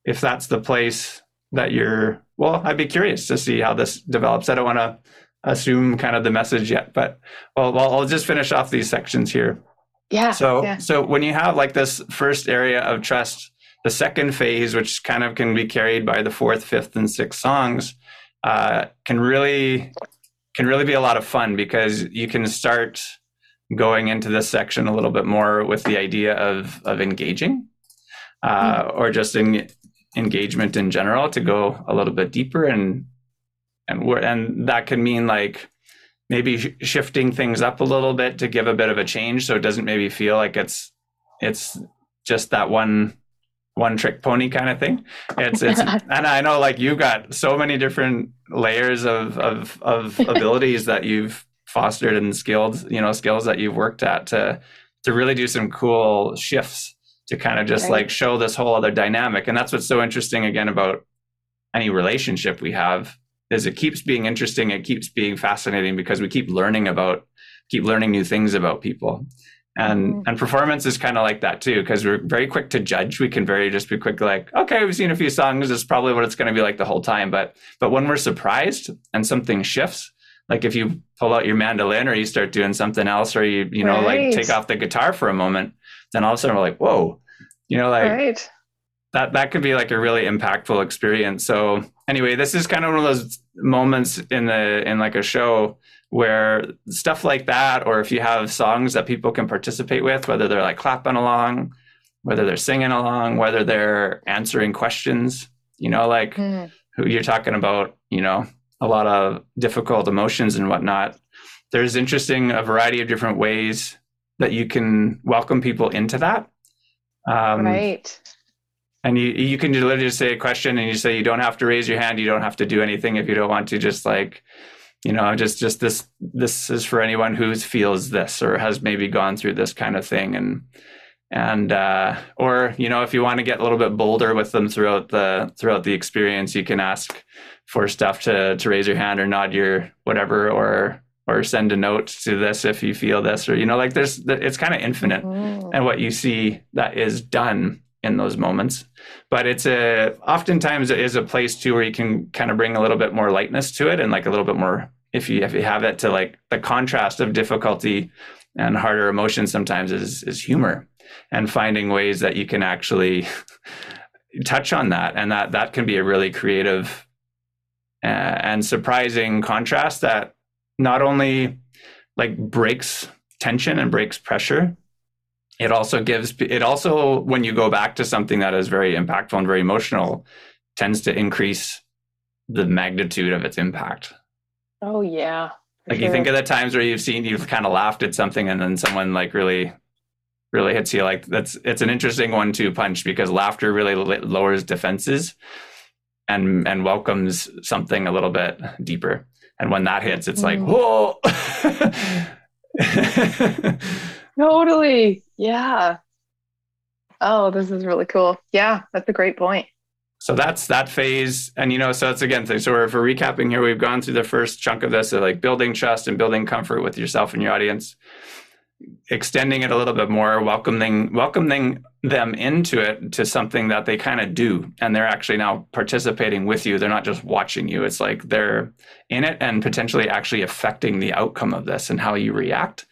if that's the place that you're well i'd be curious to see how this develops i don't want to assume kind of the message yet but well, well i'll just finish off these sections here yeah. So yeah. so when you have like this first area of trust, the second phase, which kind of can be carried by the fourth, fifth, and sixth songs, uh, can really can really be a lot of fun because you can start going into this section a little bit more with the idea of of engaging, uh, mm or just in engagement in general to go a little bit deeper and and and that can mean like maybe shifting things up a little bit to give a bit of a change so it doesn't maybe feel like it's it's just that one one trick pony kind of thing it's it's and i know like you've got so many different layers of of of abilities that you've fostered and skilled you know skills that you've worked at to to really do some cool shifts to kind of just right. like show this whole other dynamic and that's what's so interesting again about any relationship we have is it keeps being interesting it keeps being fascinating because we keep learning about keep learning new things about people and mm-hmm. and performance is kind of like that too because we're very quick to judge we can very just be quick like okay we've seen a few songs it's probably what it's going to be like the whole time but but when we're surprised and something shifts like if you pull out your mandolin or you start doing something else or you you know right. like take off the guitar for a moment then all of a sudden we're like whoa you know like right. that that could be like a really impactful experience so anyway this is kind of one of those moments in the in like a show where stuff like that or if you have songs that people can participate with whether they're like clapping along whether they're singing along whether they're answering questions you know like mm. who you're talking about you know a lot of difficult emotions and whatnot. There's interesting a variety of different ways that you can welcome people into that. Um, right and you you can literally just say a question and you say you don't have to raise your hand. You don't have to do anything if you don't want to. Just like you know just just this this is for anyone who feels this or has maybe gone through this kind of thing. And and uh, or you know if you want to get a little bit bolder with them throughout the throughout the experience you can ask for stuff to to raise your hand or nod your whatever or or send a note to this if you feel this or you know like there's it's kind of infinite mm-hmm. and what you see that is done in those moments. But it's a oftentimes it is a place too where you can kind of bring a little bit more lightness to it and like a little bit more if you if you have it to like the contrast of difficulty and harder emotions sometimes is is humor and finding ways that you can actually touch on that and that that can be a really creative uh, and surprising contrast that not only like breaks tension and breaks pressure it also gives it also when you go back to something that is very impactful and very emotional tends to increase the magnitude of its impact oh yeah like sure. you think of the times where you've seen you've kind of laughed at something and then someone like really really hits you like that's it's an interesting one to punch because laughter really lowers defenses and and welcomes something a little bit deeper and when that hits it's mm. like whoa Totally. Yeah. Oh, this is really cool. Yeah, that's a great point. So that's that phase. And, you know, so it's again, so we're, for recapping here, we've gone through the first chunk of this, of like building trust and building comfort with yourself and your audience, extending it a little bit more, welcoming, welcoming them into it to something that they kind of do. And they're actually now participating with you. They're not just watching you. It's like they're in it and potentially actually affecting the outcome of this and how you react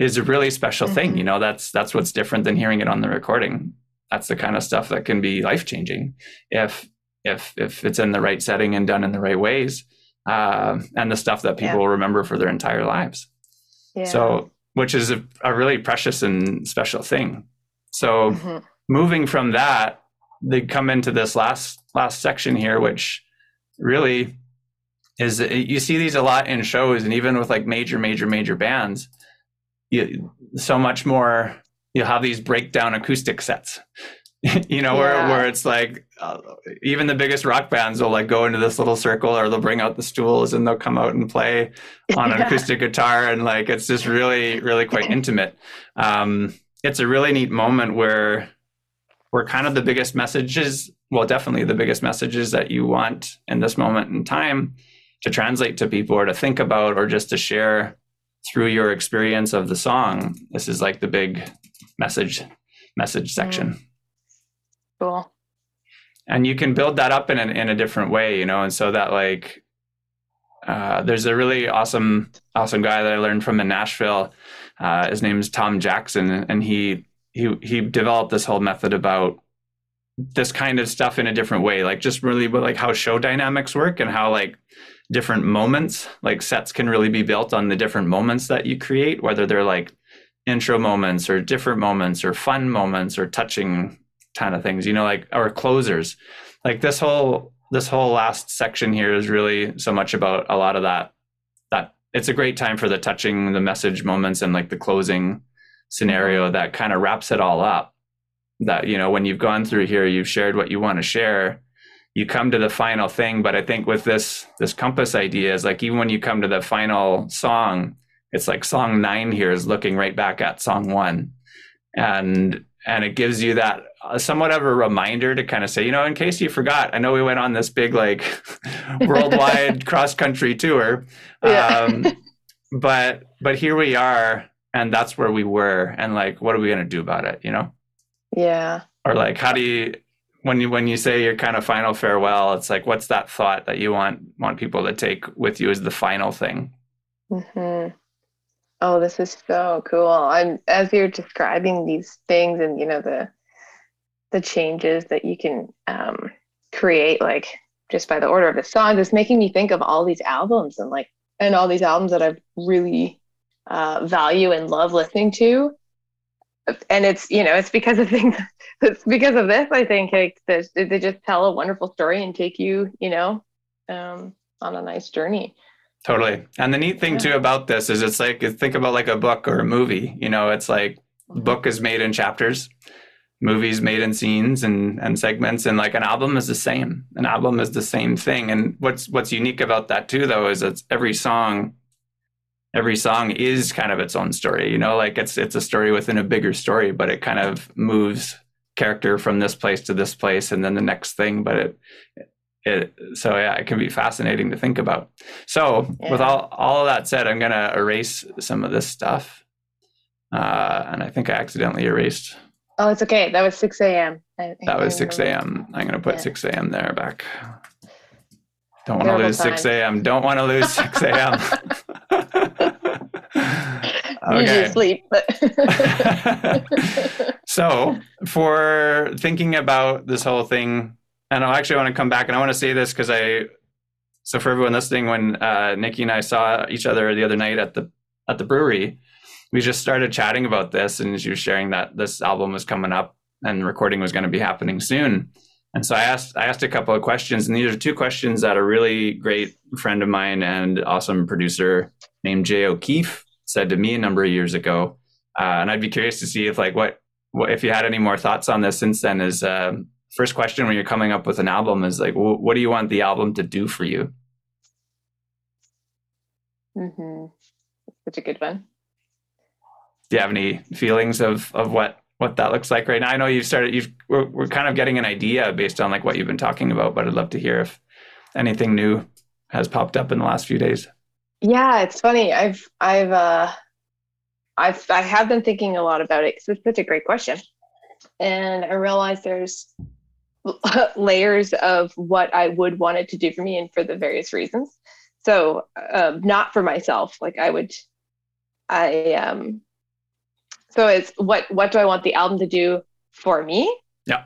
is a really special mm-hmm. thing. You know, that's that's what's different than hearing it on the recording. That's the kind of stuff that can be life changing if if if it's in the right setting and done in the right ways, uh, and the stuff that people yeah. will remember for their entire lives. Yeah. So, which is a, a, really precious and special thing. So, mm-hmm. moving from that, they come into this last last section here, which really is you see these a lot in shows and even with like major major major bands you, so much more you'll have these breakdown acoustic sets. You know yeah. where, where it's like uh, even the biggest rock bands will like go into this little circle or they'll bring out the stools and they'll come out and play on an acoustic guitar. And like it's just really really quite intimate. Um, it's a really neat moment where where kind of the biggest messages well definitely the biggest messages that you want in this moment in time to translate to people or to think about or just to share through your experience of the song this is like the big message message section. Mm. cool. And you can build that up in a, in a different way you know and so that like uh, there's a really awesome awesome guy that i learned from in nashville. Uh, his name is tom jackson and he he he developed this whole method about this kind of stuff in a different way like just really like how show dynamics work and how like different moments. Like sets can really be built on the different moments that you create whether they're like intro moments or different moments or fun moments or touching kind of things you know like or closers. Like this whole this whole last section here is really so much about a lot of that that it's a great time for the touching the message moments and like the closing scenario that kind of wraps it all up. That you know when you've gone through here you've shared what you want to share you come to the final thing but i think with this this compass idea is like even when you come to the final song it's like song 9 here is looking right back at song 1 and and it gives you that uh, somewhat of a reminder to kind of say, you know, in case you forgot, I know we went on this big like worldwide cross country tour, yeah. um, but but here we are, and that's where we were, and like, what are we gonna do about it? You know? Yeah. Or like, how do you when you when you say your kind of final farewell? It's like, what's that thought that you want want people to take with you as the final thing? Hmm. Oh, this is so cool. I'm as you're describing these things and you know the the changes that you can um, create like just by the order of the songs it's making me think of all these albums and like and all these albums that I really uh, value and love listening to and it's you know it's because of things it's because of this I think like they, they just tell a wonderful story and take you you know um, on a nice journey Totally. And the neat thing yeah. too about this is it's like think about like a book or a movie. You know, it's like mm-hmm. book is made in chapters, movies made in scenes and and segments, and like an album is the same. An album is the same thing. And what's what's unique about that too though is it's every song every song is kind of its own story. You know, like it's it's a story within a bigger story, but it kind of moves character from this place to this place and then the next thing but it it, so yeah, it can be fascinating to think about. So yeah. with all all of that said, I'm gonna erase some of this stuff, uh, and I think I accidentally erased. Oh, it's okay. That was 6 a.m. that was 6 a.m. I'm gonna put yeah. 6 a.m. there back. Don't want to lose time. 6 a.m. Don't want to lose 6 a.m. okay. sleep. so for thinking about this whole thing and I actually want to come back and I want to say this because I, so for everyone listening, when uh, Nikki and I saw each other the other night at the at the brewery, we just started chatting about this, and she was sharing that this album was coming up and recording was going to be happening soon. And so I asked I asked a couple of questions, and these are two questions that a really great friend of mine and awesome producer named Jay O'Keefe said to me a number of years ago. Uh, and I'd be curious to see if like what, what if you had any more thoughts on this since then. Is uh, first question when you're coming up with an album is like, well, what do you want the album to do for you? Mm-hmm. Such a good one. Do you have any feelings of of what what that looks like right now? I know you've started. You've we're, we're kind of getting an idea based on like what you've been talking about, but I'd love to hear if anything new has popped up in the last few days. Yeah, it's funny. I've I've uh I've I have been thinking a lot about it because it's such a great question, and I realize there's layers of what I would want it to do for me and for the various reasons. So, um, not for myself. Like I would, I um. So it's what what do I want the album to do for me? Yeah.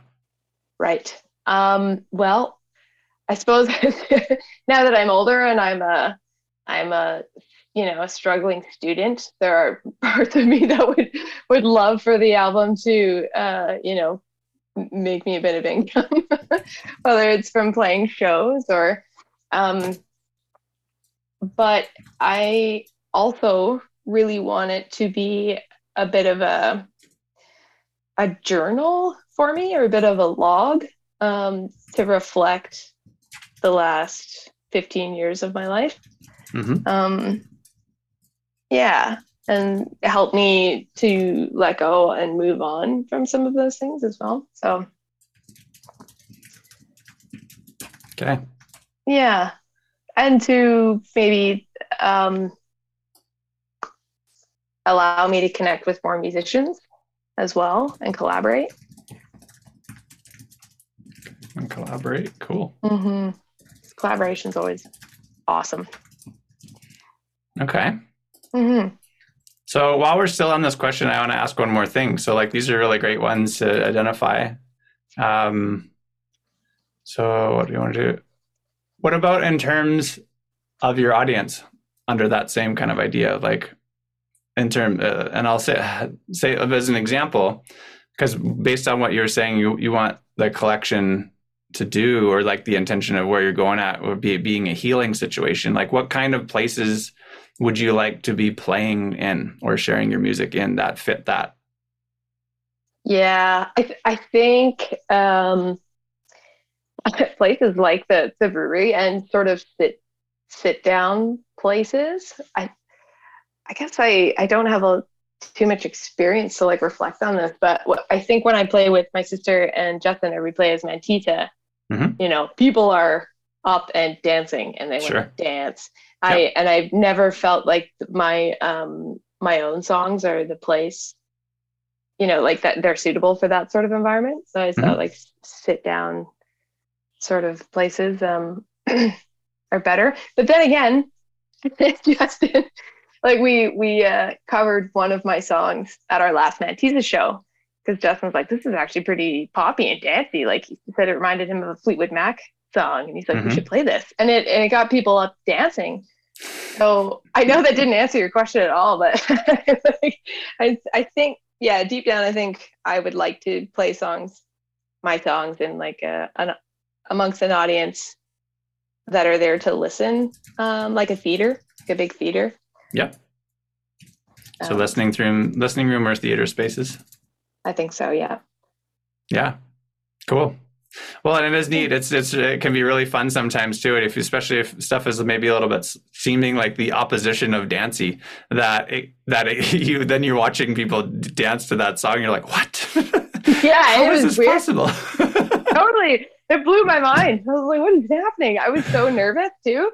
Right. Um. Well, I suppose now that I'm older and I'm a I'm a you know a struggling student, there are parts of me that would would love for the album to uh, you know make me a bit of income, whether it's from playing shows or. Um, but I also really want it to be a bit of a a journal for me or a bit of a log um, to reflect the last 15 years of my life. Mm-hmm. Um, yeah and help me to let go and move on from some of those things as well. So, okay. Yeah. And to maybe um, allow me to connect with more musicians as well and collaborate. And collaborate. Cool. Mm-hmm. Collaboration is always awesome. Okay. Mm-hmm. So while we're still on this question, I want to ask one more thing. So like these are really great ones to identify. Um, so what do you want to do? What about in terms of your audience under that same kind of idea? Like in term, uh, and I'll say say as an example, because based on what you're saying, you you want the collection to do or like the intention of where you're going at would be being a healing situation. Like what kind of places would you like to be playing in or sharing your music in that fit that? Yeah i, th- I think um places like the the brewery and sort of sit sit down places. I i guess i i don't have a too much experience to like reflect on this but what, i think when i play with my sister and justin or we play as mantita mm-hmm. you know people are up and dancing and they sure. want to dance yep. i and i've never felt like my um my own songs are the place you know like that they're suitable for that sort of environment so i mm-hmm. thought like sit down sort of places um are better but then again justin like we we uh, covered one of my songs at our last Mantisa show because Justin was like, "This is actually pretty poppy and dancey." Like he said, it reminded him of a Fleetwood Mac song, and he's like, mm-hmm. "We should play this," and it and it got people up dancing. So I know that didn't answer your question at all, but like, I I think yeah, deep down, I think I would like to play songs, my songs, in like a an, amongst an audience that are there to listen, um, like a theater, like a big theater. Yep. So um, listening room, listening room or theater spaces. I think so. Yeah. Yeah. Cool. Well, and it is neat. It's it's it can be really fun sometimes too. If especially if stuff is maybe a little bit seeming like the opposition of dancey, that it, that it, you then you're watching people dance to that song. You're like, what? Yeah, how is this weird. possible? totally, it blew my mind. I was like, what is happening? I was so nervous too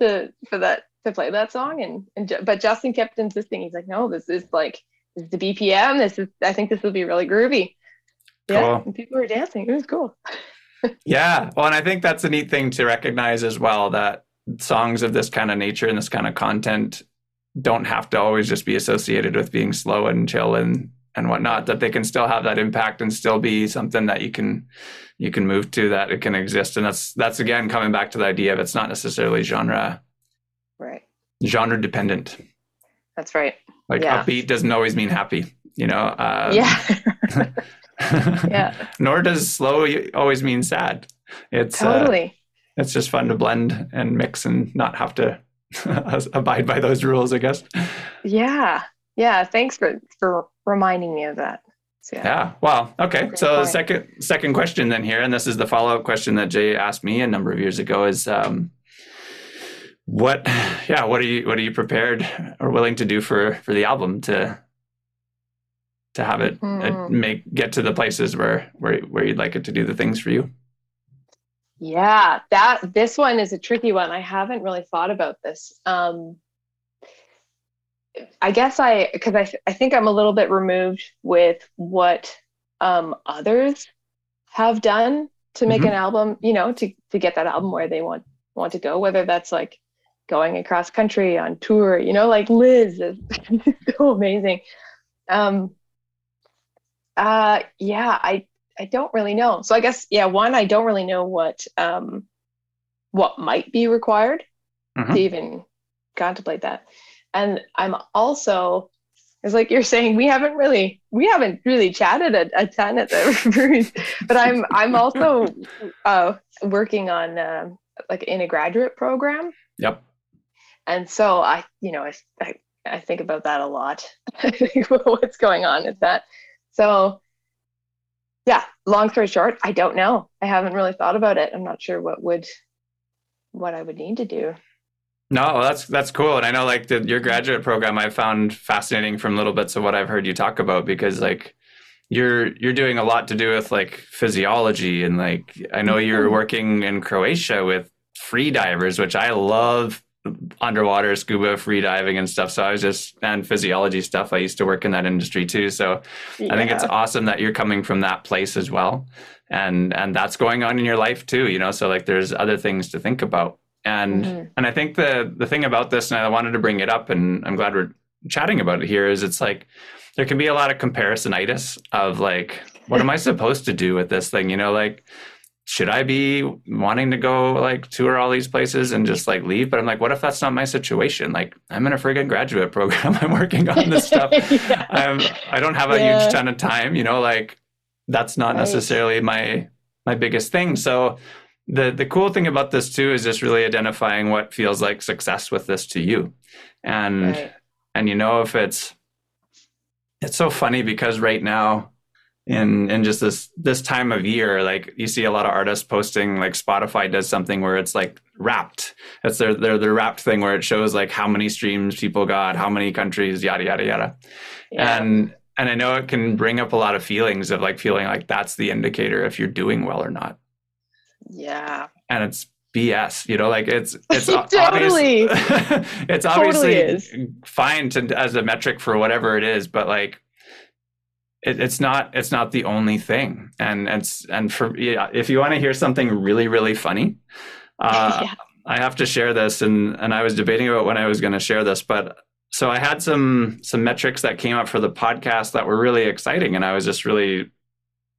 to for that to play that song and, and but Justin kept insisting he's like no this is like this is the BPM this is I think this will be really groovy. Yeah and people were dancing. It was cool. Yeah. Well and I think that's a neat thing to recognize as well that songs of this kind of nature and this kind of content don't have to always just be associated with being slow and chill and and whatnot that they can still have that impact and still be something that you can you can move to that it can exist. And that's that's again coming back to the idea of it's not necessarily genre. Right. Genre dependent. That's right. Like yeah. upbeat doesn't always mean happy, you know? Um, yeah. yeah. Nor does slow always mean sad. It's uh, totally. Uh, it's just fun to blend and mix and not have to abide by those rules, I guess. Yeah. Yeah. Thanks for for reminding me of that. So, yeah. yeah. Well, okay. Great so point. second second question then here, and this is the follow up question that Jay asked me a number of years ago is um, what yeah what are you what are you prepared or willing to do for for the album to to have it mm. make get to the places where where where you'd like it to do the things for you yeah that this one is a tricky one i haven't really thought about this um i guess i because I, I think i'm a little bit removed with what um others have done to make mm-hmm. an album you know to to get that album where they want want to go whether that's like going across country on tour, you know, like Liz is so amazing. Um, uh, yeah, I, I don't really know. So I guess, yeah, one, I don't really know what, um, what might be required mm-hmm. to even contemplate that. And I'm also, it's like you're saying, we haven't really, we haven't really chatted a, a ton at the breweries, but I'm, I'm also uh, working on uh, like in a graduate program. Yep and so I, you know, I, I, I think about that a lot. What's going on with that? So, yeah. Long story short, I don't know. I haven't really thought about it. I'm not sure what would, what I would need to do. No, that's that's cool, and I know like the, your graduate program I found fascinating from little bits of what I've heard you talk about because like you're you're doing a lot to do with like physiology and like I know you're mm-hmm. working in Croatia with free divers, which I love underwater scuba free diving and stuff. So i was just and physiology stuff. I used to work in that industry too. So yeah. i think it's awesome that you're coming from that place as well. And and that's going on in your life too you know? So like there's other things to think about. And mm-hmm. and i think the the thing about this and i wanted to bring it up and i'm glad we're chatting about it here is it's like there can be a lot of comparisonitis of like what am i supposed to do with this thing you know? Like should I be wanting to go like tour all these places and just like leave? But I'm like, what if that's not my situation? Like, I'm in a friggin' graduate program. I'm working on this stuff. yeah. I'm, I don't have a yeah. huge ton of time, you know, like that's not right. necessarily my, my biggest thing. So the the cool thing about this too is just really identifying what feels like success with this to you. And right. and you know if it's it's so funny because right now in in just this this time of year like you see a lot of artists posting like spotify does something where it's like wrapped. It's their their their wrapped thing where it shows like how many streams people got how many countries yada yada yada. Yeah. and and i know it can bring up a lot of feelings of like feeling like that's the indicator if you're doing well or not. Yeah. And it's BS. You know, like it's it's totally. it's obviously totally fine to as a metric for whatever it is, but like it, it's not it's not the only thing. And and and for yeah, if you want to hear something really really funny, uh, yeah. I have to share this. And and I was debating about when I was going to share this, but so I had some some metrics that came up for the podcast that were really exciting, and I was just really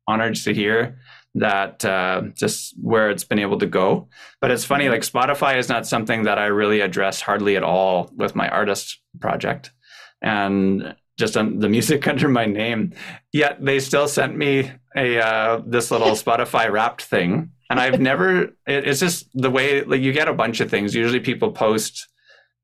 honored to hear that uh, just where it's been able to go. But it's funny, mm-hmm. like Spotify is not something that I really address hardly at all with my artist project. And just on the music under my name. Yet they still sent me a uh, this little Spotify wrapped thing, and I've never. It, it's just the way like you get a bunch of things. Usually people post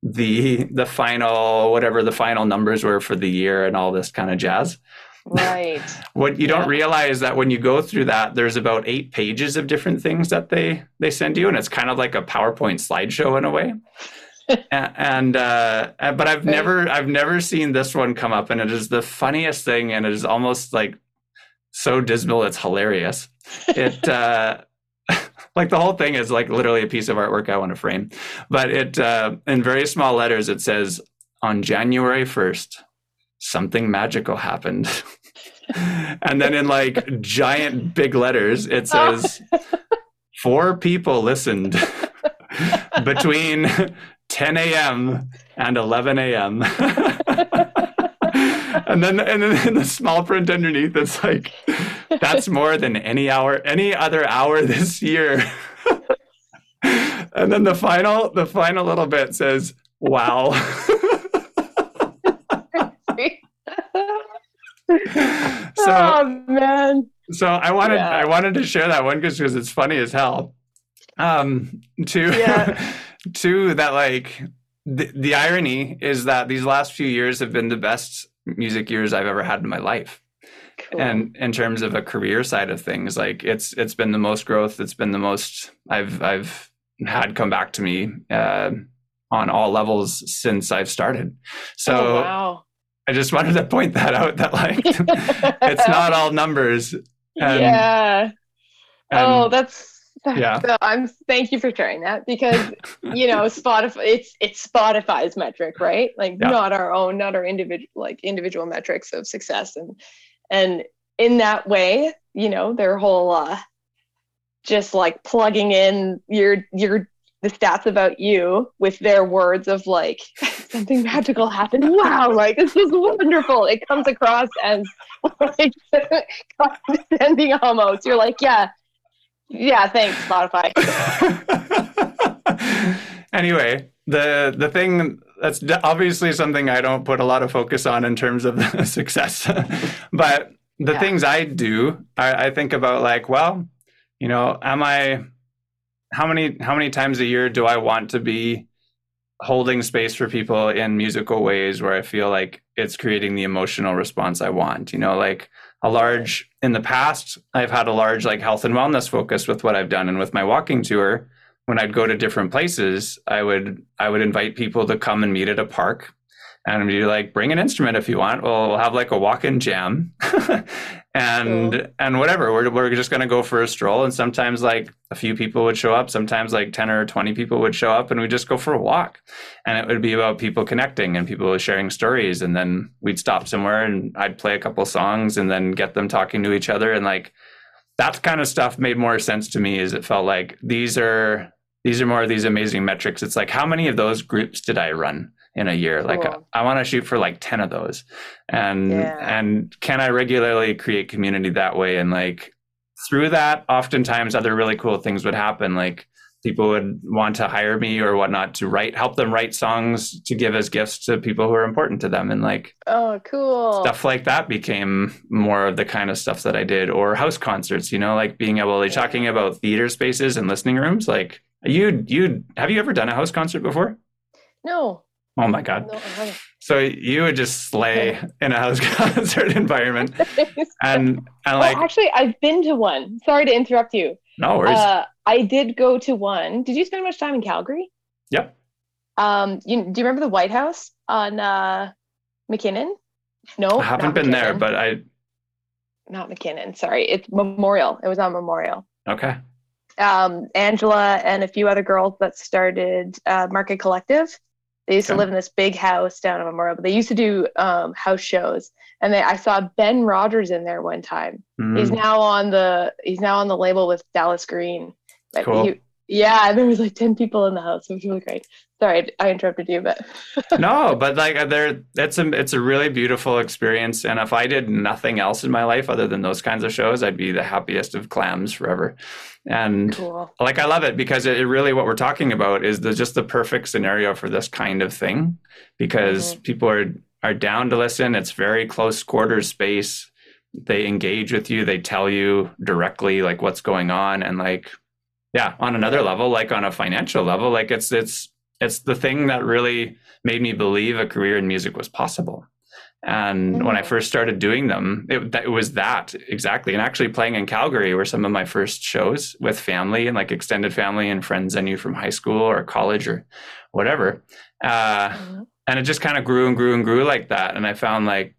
the the final whatever the final numbers were for the year and all this kind of jazz. Right. what you yeah. don't realize that when you go through that, there's about eight pages of different things that they they send you, and it's kind of like a PowerPoint slideshow in a way and uh, but I've never I've never seen this one come up, and it is the funniest thing, and it is almost like so dismal it's hilarious. It uh, like the whole thing is like literally a piece of artwork I want to frame, but it uh, in very small letters it says on January first something magical happened. and then in like giant big letters it says four people listened between 10 a.m. and 11 a.m. and then and then in the small print underneath it's like that's more than any hour any other hour this year. and then the final the final little bit says wow. so oh man. So I wanted yeah. I wanted to share that one because it's funny as hell. Um to yeah two that like the, the irony is that these last few years have been the best music years I've ever had in my life. Cool. And in terms of a career side of things, like it's it's been the most growth. It's been the most I've I've had come back to me uh, on all levels since I've started. So oh, wow. I just wanted to point that out that like it's not all numbers. And, yeah. And, oh, that's yeah. So I'm thank you for sharing that because you know Spotify it's it's Spotify's metric, right? Like yeah. not our own, not our individual like individual metrics of success and and in that way, you know, their whole uh just like plugging in your your the stats about you with their words of like something magical happened. Wow, like this is wonderful. It comes across as like condescending almost. You're like, yeah, yeah, thanks, Spotify. anyway, the the thing that's obviously something I don't put a lot of focus on in terms of success, but the yeah. things I do, I, I think about like, well, you know, am I? How many how many times a year do I want to be holding space for people in musical ways where I feel like it's creating the emotional response I want? You know, like a large in the past i've had a large like health and wellness focus with what i've done and with my walking tour. When i'd go to different places i would i would invite people to come and meet at a park and be like bring an instrument if you want. We'll, have like a walk-in jam. And cool. and whatever we're, we're just going to go for a stroll. And sometimes like a few people would show up. Sometimes like 10 or 20 people would show up and we just go for a walk. And it would be about people connecting and people sharing stories. And then we'd stop somewhere and i'd play a couple songs and then get them talking to each other. And like that kind of stuff made more sense to me as it felt like these are these are more of these amazing metrics. It's like how many of those groups did i run in a year. Cool. Like I want to shoot for like 10 of those. And yeah. and can I regularly create community that way and like through that oftentimes other really cool things would happen like people would want to hire me or whatnot to write, help them write songs to give as gifts to people who are important to them. And like, oh, cool. Stuff like that became more of the kind of stuff that I did, or house concerts, you know, like being able to, talking about theater spaces and listening rooms. Like, you, you, have you ever done a house concert before? No. Oh my God. No, so you would just slay in a house concert environment. and, and like, well, actually, I've been to one. Sorry to interrupt you. No worries. Uh, I did go to one. Did you spend much time in Calgary? Yep. Um, you, do you remember the White House on uh, McKinnon? No, I haven't been McKinnon. there, but I. Not McKinnon. Sorry, it's Memorial. It was on Memorial. Okay. Um, Angela and a few other girls that started uh, Market Collective. They used okay. to live in this big house down in Memorial, but they used to do um, house shows. And they, I saw Ben Rogers in there one time. Mm. He's now on the he's now on the label with Dallas Green. Cool. He, yeah, there was like ten people in the house. It was really great. Sorry, I interrupted you, but no, but like there, it's a it's a really beautiful experience. And if I did nothing else in my life other than those kinds of shows, I'd be the happiest of clams forever. And cool. like I love it because it, really what we're talking about is the just the perfect scenario for this kind of thing because mm-hmm. people are are down to listen. It's very close quarters space. They engage with you. They tell you directly like what's going on and like yeah on another level like on a financial level like it's it's it's the thing that really made me believe a career in music was possible and mm-hmm. when i mm. first started doing them it, it was that exactly and actually playing in calgary were some of my first shows with family and like extended family and friends i knew from high school or college or whatever uh, mm-hmm. and it just kind of grew and grew and grew like that and i found like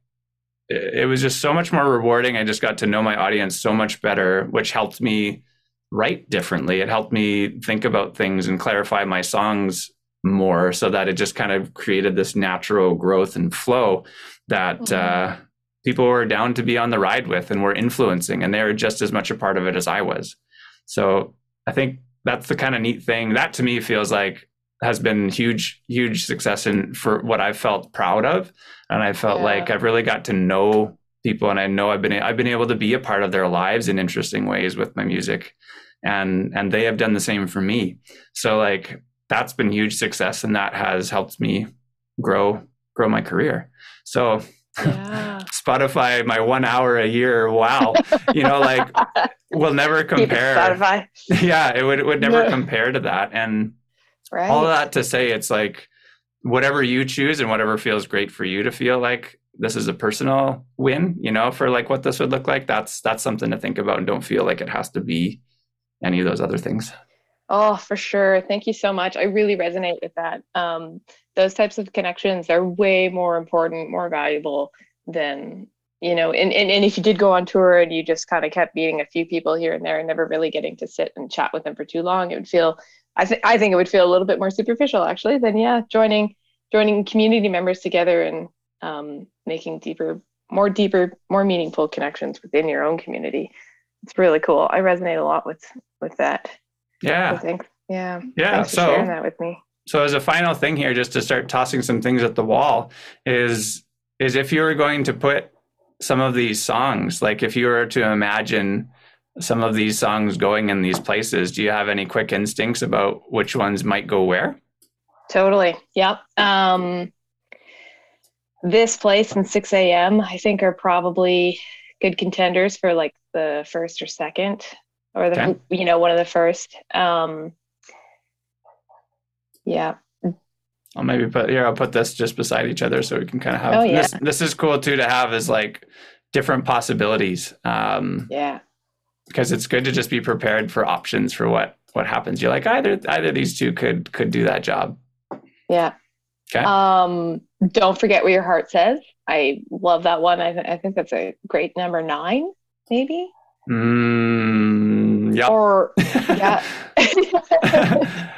it was just so much more rewarding i just got to know my audience so much better which helped me write differently. It helped me think about things and clarify my songs more so that it just kind of created this natural growth and flow that mm-hmm. uh, people were down to be on the ride with and were influencing and they were just as much a part of it as I was. So I think that's the kind of neat thing that to me feels like has been huge, huge success and for what I've felt proud of. And I felt yeah. like I've really got to know people and I know I've been I've been able to be a part of their lives in interesting ways with my music and and they have done the same for me so like that's been huge success and that has helped me grow grow my career so yeah. spotify my one hour a year wow you know like we'll never compare spotify yeah it would it would never compare to that and right. all that to say it's like whatever you choose and whatever feels great for you to feel like this is a personal win you know for like what this would look like that's that's something to think about and don't feel like it has to be any of those other things. Oh, for sure. Thank you so much. I really resonate with that. Um, those types of connections are way more important, more valuable than, you know, and, and, and if you did go on tour and you just kind of kept meeting a few people here and there and never really getting to sit and chat with them for too long, it would feel, I think, I think it would feel a little bit more superficial actually than, yeah, joining, joining community members together and um, making deeper, more deeper, more meaningful connections within your own community it's really cool. I resonate a lot with with that. Yeah. I think. Yeah. Yeah. Thanks so sharing that with me. So as a final thing here, just to start tossing some things at the wall, is is if you were going to put some of these songs, like if you were to imagine some of these songs going in these places, do you have any quick instincts about which ones might go where? Totally. Yep. Um, this place and 6 a.m. I think are probably good contenders for like the first or second or the okay. you know one of the first um yeah I'll maybe put here. I'll put this just beside each other so we can kind of have. Oh, yeah. This, this is cool too to have is like different possibilities. Um, yeah. Because it's good to just be prepared for options for what what happens. You're like either either these two could could do that job. Yeah. Okay. Um, don't forget what your heart says. I love that one. I, th- I think that's a great number nine maybe. Mm, yeah. Or yeah.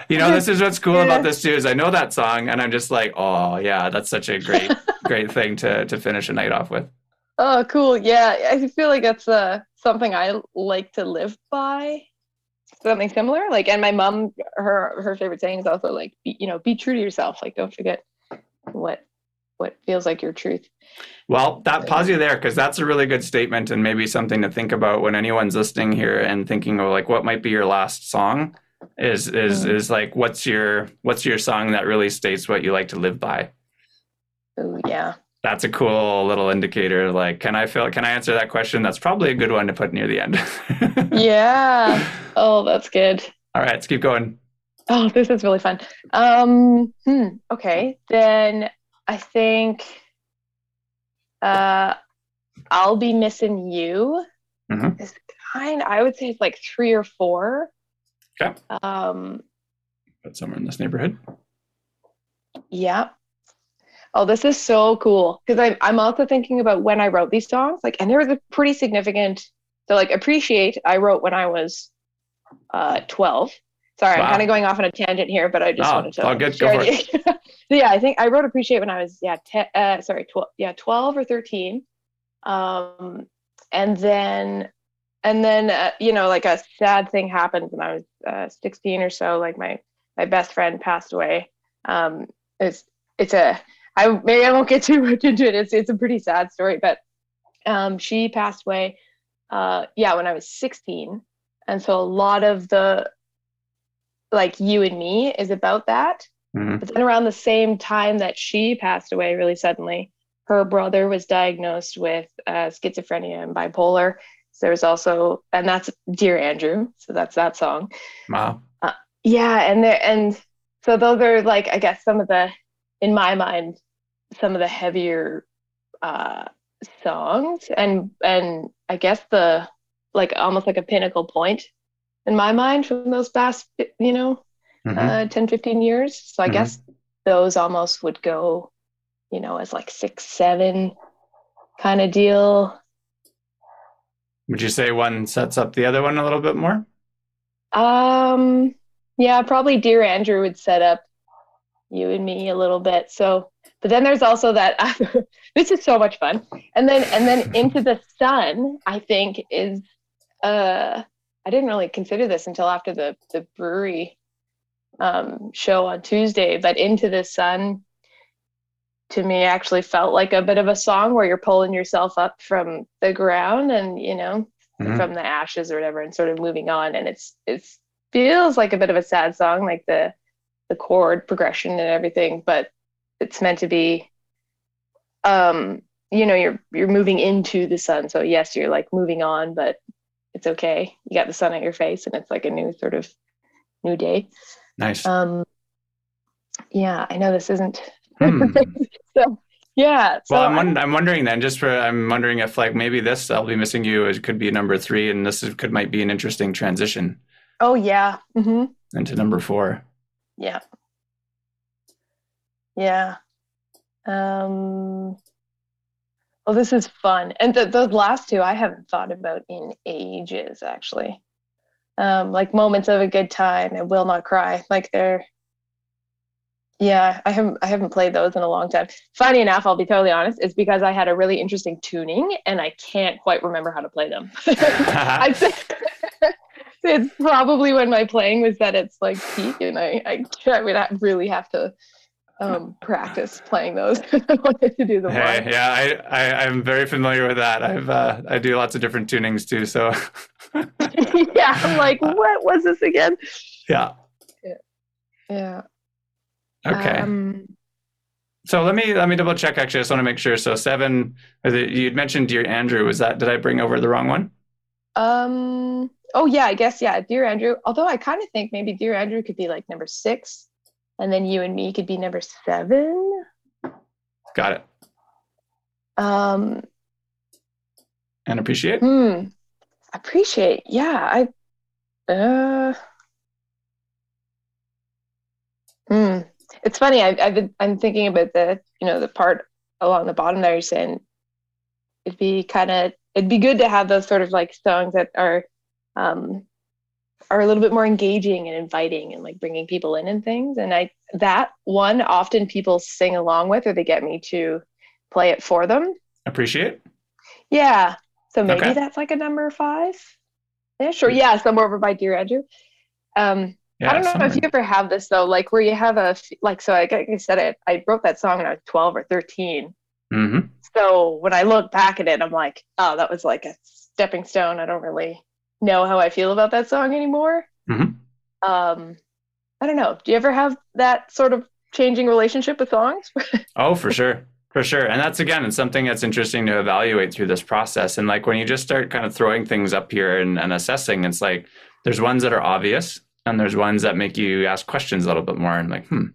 you know, this is what's cool about this too is I know that song and I'm just like, oh yeah, that's such a great, great thing to to finish a night off with. Oh, cool. Yeah, I feel like that's uh, something I like to live by. Something similar. Like, and my mom, her her favorite saying is also like, be, you know, be true to yourself. Like, don't forget what what feels like your truth. Well, that pause you there because that's a really good statement and maybe something to think about when anyone's listening here and thinking of like what might be your last song. is is mm. is like what's your what's your song that really states what you like to live by? Oh yeah. That's a cool little indicator. Like, can I feel? Can I answer that question? That's probably a good one to put near the end. yeah. Oh, that's good. All right, let's keep going. Oh, this is really fun. Um, hmm, okay, then I think uh, I'll be missing you. Mm-hmm. Is kind. I would say it's like three or four. Okay. Um, but somewhere in this neighborhood. Yeah. Oh, this is so cool because I'm I'm also thinking about when I wrote these songs. Like, and there was a pretty significant. So, like, appreciate I wrote when I was uh, 12. Sorry, wow. I'm kind of going off on a tangent here, but I just oh, wanted to. Oh, good. Go for it. so, yeah, I think I wrote appreciate when I was yeah, te- uh, sorry, 12, yeah, 12 or 13. Um, and then and then uh, you know like a sad thing happened when i was uh, 16 or so like my my best friend passed away. Um it's it's a i maybe i won't get too much into it. It's it's a pretty sad story but um she passed away uh yeah when i was 16 and so a lot of the like you and me is about that mm-hmm. but then around the same time that she passed away really suddenly her brother was diagnosed with uh, schizophrenia and bipolar So there's also, and that's Dear Andrew. So that's that song. Wow. Uh, yeah. And there, and so those are like, I guess some of the, in my mind, some of the heavier uh, songs and, and I guess the, like almost like a pinnacle point in my mind from those past, you know, mm-hmm. uh, 10, 15 years. So I mm-hmm. guess those almost would go, you know, as like six, seven kind of deal. Would you say one sets up the other one a little bit more? Um, yeah, probably Dear Andrew would set up you and me a little bit. So, but then there's also that. this is so much fun. And then and then into the sun, I think is. Uh, I didn't really consider this until after the the brewery um, show on Tuesday, but into the sun to me actually felt like a bit of a song where you're pulling yourself up from the ground and you know mm-hmm. from the ashes or whatever and sort of moving on. And it's it feels like a bit of a sad song like the the chord progression and everything but it's meant to be um you know you're you're moving into the sun. So yes you're like moving on but it's okay. You got the sun at your face and it's like a new sort of new day nice um yeah i know this isn't Hmm. so yeah. So well, I'm, I'm wondering then, just for I'm wondering if like maybe this I'll be missing you it could be number three, and this is, could might be an interesting transition. Oh yeah. Mm-hmm. Into number four. Yeah. Yeah. Um. Well, this is fun, and th- those last two I haven't thought about in ages, actually. Um, like moments of a good time and will not cry. Like they're yeah, I haven't I haven't played those in a long time. Funny enough, I'll be totally honest, it's because I had a really interesting tuning and I can't quite remember how to play them. I'd say it's probably when my playing was that its like peak and I I, I would really have to um, practice playing those. I wanted to do the hey, yeah, I, I I'm very familiar with that. I've uh, I do lots of different tunings too. So yeah, I'm like, what was this again? Yeah. Yeah. Yeah. Okay. Um, so let me let me double check. Actually, I just want to make sure. So seven. You'd mentioned Dear Andrew. Was that did I bring over the wrong one? Um. Oh yeah, I guess yeah. Dear Andrew. Although I kind of think maybe Dear Andrew could be like number six, and then you and me could be number seven. Got it. Um. And appreciate. Hmm. Appreciate. Yeah. I. Uh. Hmm it's funny. I've, I've been, I'm thinking about the, you know, the part along the bottom there. You're saying it'd be kind of, it'd be good to have those sort of like songs that are, um, are a little bit more engaging and inviting and like bringing people in and things. And I, that one often people sing along with, or they get me to play it for them. Appreciate. Yeah. So maybe okay. that's like a number five ish, or yeah, somewhere over by Dear Andrew. Um, yeah, I don't know if you ever have this though, like where you have a like. So like I said, it. I wrote that song when I was twelve or 13 mm-hmm. So when I look back at it, I'm like, oh, that was like a stepping stone. I don't really know how I feel about that song anymore. Mm-hmm. um, I don't know. Do you ever have that sort of changing relationship with songs? oh, for sure. For sure. And that's again, it's something that's interesting to evaluate through this process. And like when you just start kind of throwing things up here and, and assessing, it's like there's ones that are obvious and there's ones that make you ask questions a little bit more and like, hmm.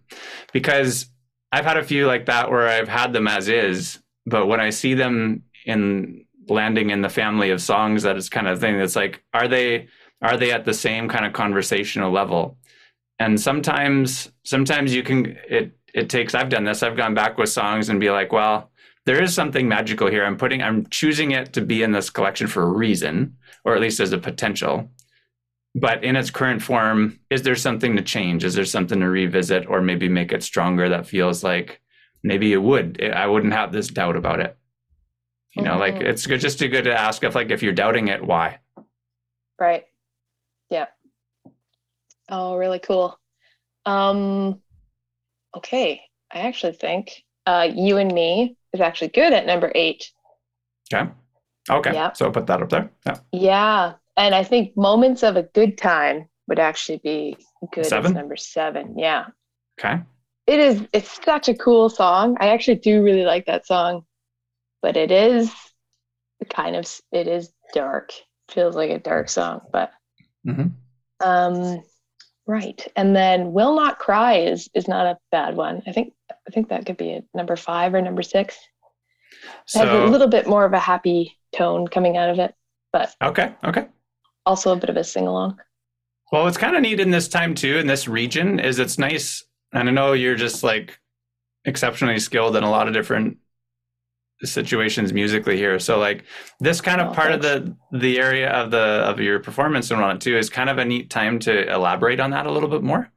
Because I've had a few like that where I've had them as is, but when I see them in landing in the family of songs, that is kind of thing that's like, are they are they at the same kind of conversational level? And sometimes sometimes you can it it takes I've done this. I've gone back with songs and be like, well, there is something magical here. I'm putting I'm choosing it to be in this collection for a reason, or at least as a potential. But in its current form, is there something to change? Is there something to revisit or maybe make it stronger that feels like maybe it would? I wouldn't have this doubt about it. You know, mm-hmm. like it's good, just too good to ask if like if you're doubting it, why? Right. Yeah. Oh, really cool. Um, okay. I actually think uh, you and me is actually good at number eight. Okay. Okay. Yeah. So put that up there. Yeah. Yeah. And I think moments of a good time would actually be good seven? number seven. Yeah. Okay. It is it's such a cool song. I actually do really like that song. But it is kind of it is dark. Feels like a dark song, but mm-hmm. um Right. And then Will Not Cry is is not a bad one. I think I think that could be a number five or number six. So, it has a little bit more of a happy tone coming out of it. But Okay, okay. Also a bit of a sing along. Well, what's kind of neat in this time too, in this region, is it's nice. And I know you're just like exceptionally skilled in a lot of different situations musically here. So like this kind of oh, part thanks. of the the area of the of your performance and it too is kind of a neat time to elaborate on that a little bit more.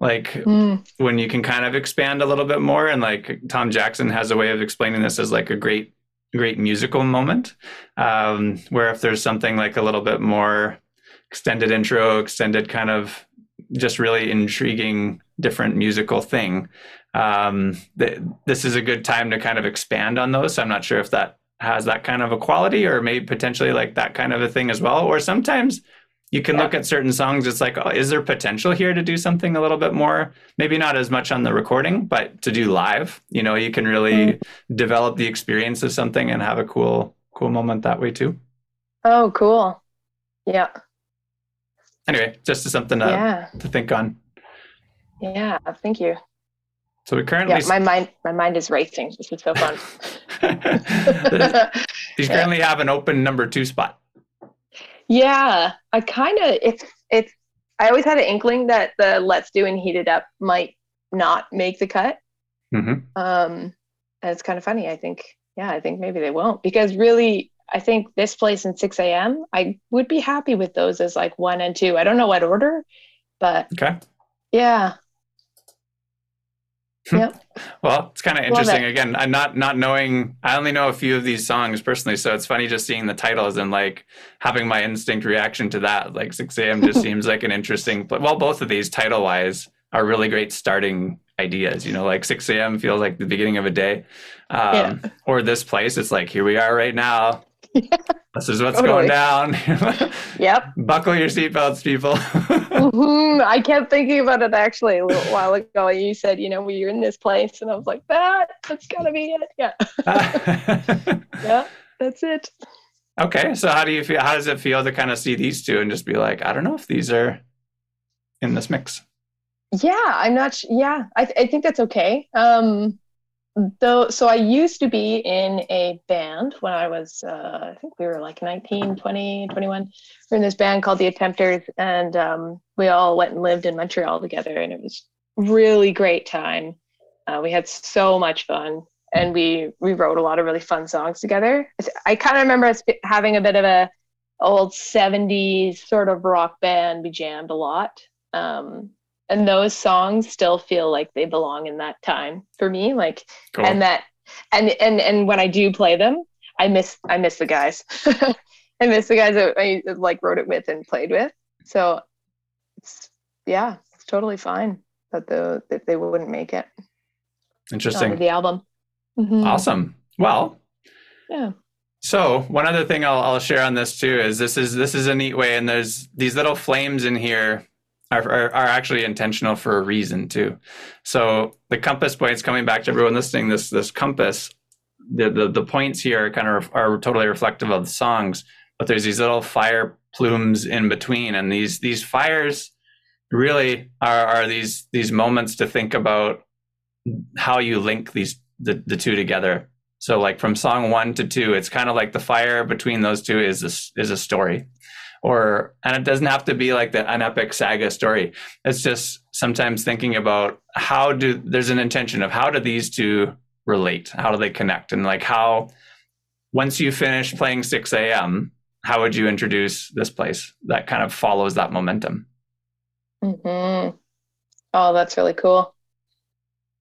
Like mm. when you can kind of expand a little bit more and like Tom Jackson has a way of explaining this as like a great great musical moment um, where if there's something like a little bit more extended intro, extended kind of just really intriguing different musical thing um, th- this is a good time to kind of expand on those. So I'm not sure if that has that kind of a quality or maybe potentially like that kind of a thing as well. Or sometimes you can yeah. look at certain songs, it's like, oh, is there potential here to do something a little bit more? Maybe not as much on the recording, but to do live, you know, you can really mm-hmm. develop the experience of something and have a cool, cool moment that way too. Oh, cool. Yeah. Anyway, just something to, yeah. to think on. Yeah, thank you. So we currently yeah, my mind my mind is racing. This is so fun. you currently yeah. have an open number two spot. Yeah, I kind of it's it's. I always had an inkling that the Let's Do and Heat It Up might not make the cut. Mm-hmm. Um, and it's kind of funny. I think yeah, I think maybe they won't because really I think this place in 6 a.m. I would be happy with those as like one and two. I don't know what order, but okay. Yeah, Yep. well, it's kind of interesting. Again, I'm not not knowing. I only know a few of these songs personally, so it's funny just seeing the titles and like having my instinct reaction to that. Like 6 a.m. just seems like an interesting. Well, both of these title wise are really great starting ideas. You know, like 6 a.m. feels like the beginning of a day, um, yeah. or this place. It's like here we are right now. Yeah. This is what's totally. going down. yep. Buckle your seatbelts, people. mm-hmm. I kept thinking about it actually a little while ago. You said, you know, we're in this place, and I was like, that that's gotta be it. Yeah. yeah, that's it. Okay, so how do you feel? How does it feel to kind of see these two and just be like, I don't know if these are in this mix? Yeah, I'm not. Yeah, I, th- I think that's okay. Um, though so i used to be in a band when i was uh, i think we were like 19 20 21 we are in this band called the attempters and um, we all went and lived in montreal together and it was really great time. Uh, we had so much fun and we we wrote a lot of really fun songs together. I kind of remember us having a bit of a old 70s sort of rock band. We jammed a lot um, and those songs still feel like they belong in that time for me like cool. and that and and and when i do play them i miss i miss the guys. I miss the guys that i like wrote it with and played with. So it's yeah it's totally fine that the that they wouldn't make it. Interesting. The album. Mm-hmm. awesome. Well yeah. so one other thing I'll, I'll share on this too is this is this is a neat way and there's these little flames in here are, are, are, actually intentional for a reason too. So the compass points, coming back to everyone listening, this this compass, the the, the points here kind of are totally reflective of the songs, but there's these little fire plumes in between, and these these fires really are, are these these moments to think about how you link these the, the two together. So like from song one to two, it's kind of like the fire between those two is a, is a story or and it doesn't have to be like the an epic saga story. It's just sometimes thinking about how do there's an intention of how do these two relate? How do they connect? And like how once you finish playing 6 a.m how would you introduce this place that kind of follows that momentum? Mm-hmm. oh that's really cool.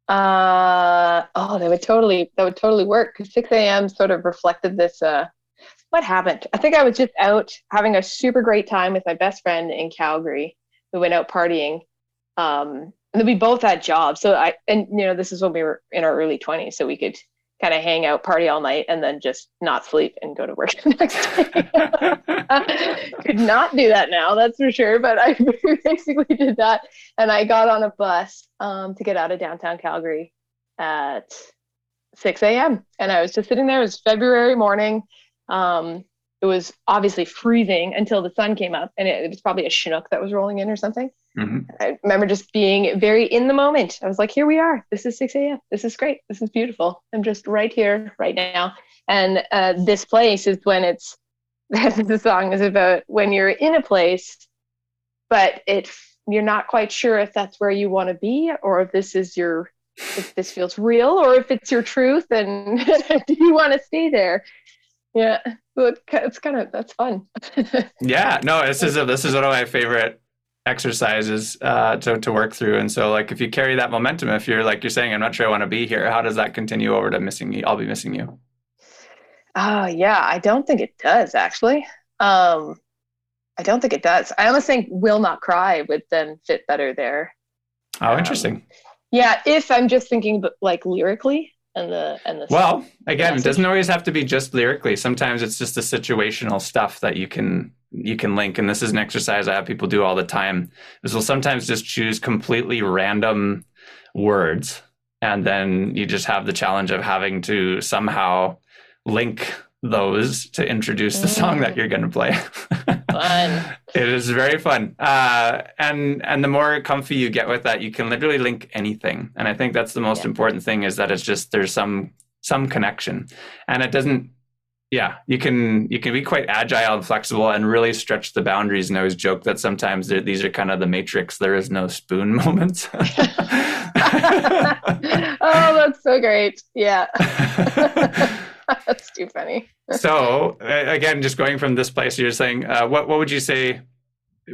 Uh oh that would totally that would totally work because 6 a.m sort of reflected this uh what happened? I think I was just out having a super great time with my best friend in Calgary. We went out partying. Um, and then we both had jobs. So I, and you know, this is when we were in our early 20s. So we could kind of hang out, party all night, and then just not sleep and go to work the next day. could not do that now, that's for sure. But I basically did that. And I got on a bus um, to get out of downtown Calgary at 6 a.m. And I was just sitting there. It was February morning. Um, it was obviously freezing until the sun came up, and it, it was probably a Chinook that was rolling in or something. Mm-hmm. I remember just being very in the moment. I was like, "Here we are. This is 6 a.m. This is great. This is beautiful. I'm just right here, right now." And uh, this place is when it's the song is about when you're in a place, but it you're not quite sure if that's where you want to be or if this is your if this feels real or if it's your truth and do you want to stay there yeah. It's kind of that's fun. Yeah. No this is a, this is one of my favorite exercises uh, to, to work through. And so like if you carry that momentum if you're like you're saying i'm not sure i want to be here how does that continue over to missing you i'll be missing you? Oh uh, yeah. I don't think it does actually. Um i don't think it does. I almost think will not cry would then fit better there. Oh interesting. Um, yeah if i'm just thinking like lyrically and the and the well again it. doesn't always have to be just lyrically. Sometimes it's just the situational stuff that you can you can link and this is an exercise i have people do all the time is we'll sometimes just choose completely random words and then you just have the challenge of having to somehow link those to introduce the song that you're going to play. fun. it is very fun, uh, and and the more comfy you get with that, you can literally link anything. And I think that's the most yeah. important thing is that it's just there's some some connection, and it doesn't. Yeah, you can you can be quite agile and flexible and really stretch the boundaries. And I always joke that sometimes these are kind of the matrix. There is no spoon moments. oh, that's so great! Yeah. That's too funny. so again, just going from this place, you're saying, uh, what what would you say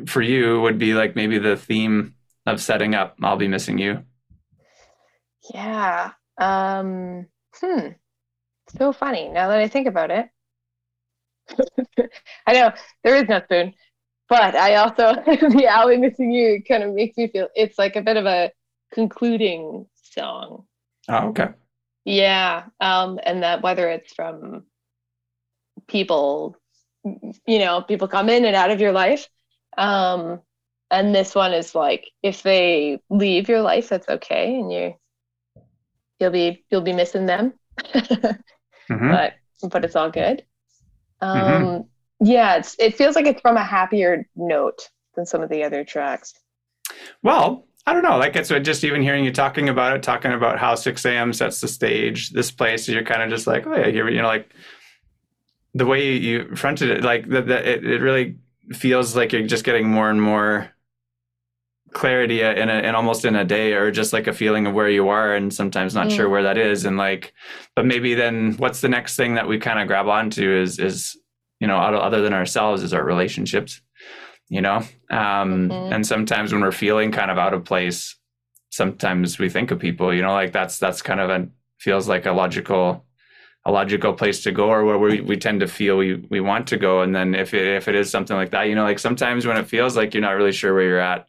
for you would be like maybe the theme of setting up? I'll be missing you. Yeah. Um, hmm. So funny now that I think about it. I know there is no spoon, but I also the I'll be missing you kind of makes me feel it's like a bit of a concluding song. Oh, okay. Yeah. Um, and that whether it's from people, you know, people come in and out of your life. Um, and this one is like if they leave your life, that's okay, and you you'll be you'll be missing them. mm-hmm. But but it's all good. Um, mm-hmm. yeah, it's it feels like it's from a happier note than some of the other tracks. Well, I don't know. Like it's just even hearing you talking about it, talking about how 6 a.m. sets the stage. This place, you're kind of just like, oh yeah, here, you know, like the way you fronted it, like that, it, it really feels like you're just getting more and more clarity in a, in almost in a day, or just like a feeling of where you are, and sometimes not mm. sure where that is, and like, but maybe then what's the next thing that we kind of grab onto is is you know other than ourselves is our relationships you know um, mm-hmm. and sometimes when we're feeling kind of out of place sometimes we think of people you know like that's that's kind of a feels like a logical a logical place to go or where we, we tend to feel we, we want to go and then if it, if it is something like that you know like sometimes when it feels like you're not really sure where you're at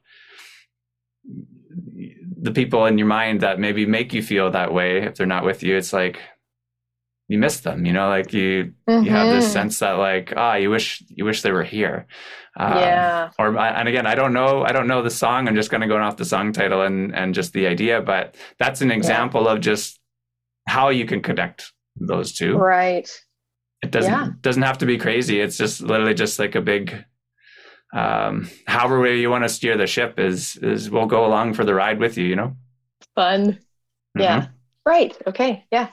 the people in your mind that maybe make you feel that way if they're not with you it's like you miss them you know like you mm-hmm. you have this mm-hmm. sense that like ah oh, you wish you wish they were here um, yeah or and again i don't know i don't know the song i'm just going to go off the song title and and just the idea but that's an example yeah. of just how you can connect those two right it doesn't yeah. doesn't have to be crazy it's just literally just like a big um however way you want to steer the ship is is we'll go along for the ride with you you know fun mm-hmm. yeah right okay yeah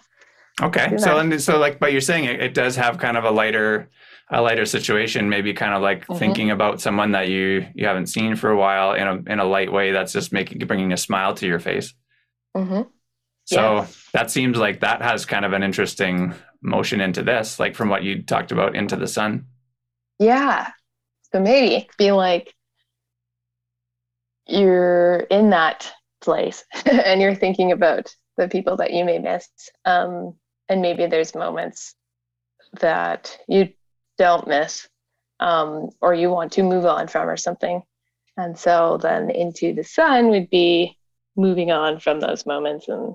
Okay. So and so like but you're saying it, it does have kind of a lighter a lighter situation, maybe kind of like mm-hmm. thinking about someone that you you haven't seen for a while in a in a light way that's just making bringing a smile to your face. Mm-hmm. So yeah. that seems like that has kind of an interesting motion into this, like from what you talked about into the sun. Yeah. So maybe be like you're in that place and you're thinking about the people that you may miss. Um, and maybe there's moments that you don't miss um, or you want to move on from or something. And so then into the sun would be moving on from those moments and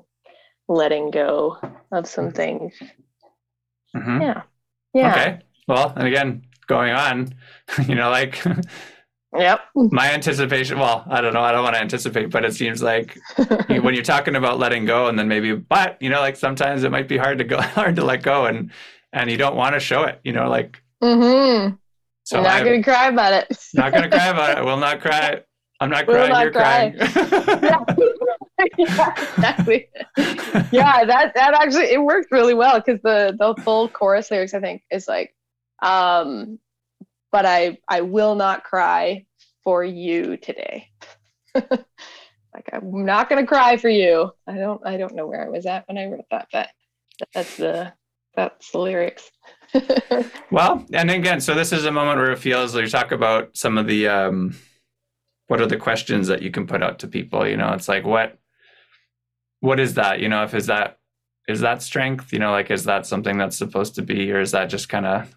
letting go of some mm-hmm. things. Mm-hmm. yeah. Yeah. Okay. Well and again going on you know like Yep. My anticipation, well, I don't know. I don't want to anticipate, but it seems like when you're talking about letting go and then maybe, but you know, like sometimes it might be hard to go, hard to let go and, and you don't want to show it, you know, like. Mm-hmm. So I'm not going to cry about it. not going to cry about it. I will not cry. I'm not crying. Not you're cry. crying. yeah, exactly. yeah, that, that actually, it worked really well because the, the full chorus lyrics, I think is like, um, but I I will not cry for you today. like I'm not gonna cry for you. I don't I don't know where I was at when I wrote that, but that's the that's the lyrics. well, and again, so this is a moment where it feels like you talk about some of the um what are the questions that you can put out to people, you know, it's like what what is that? You know, if is that is that strength, you know, like is that something that's supposed to be or is that just kind of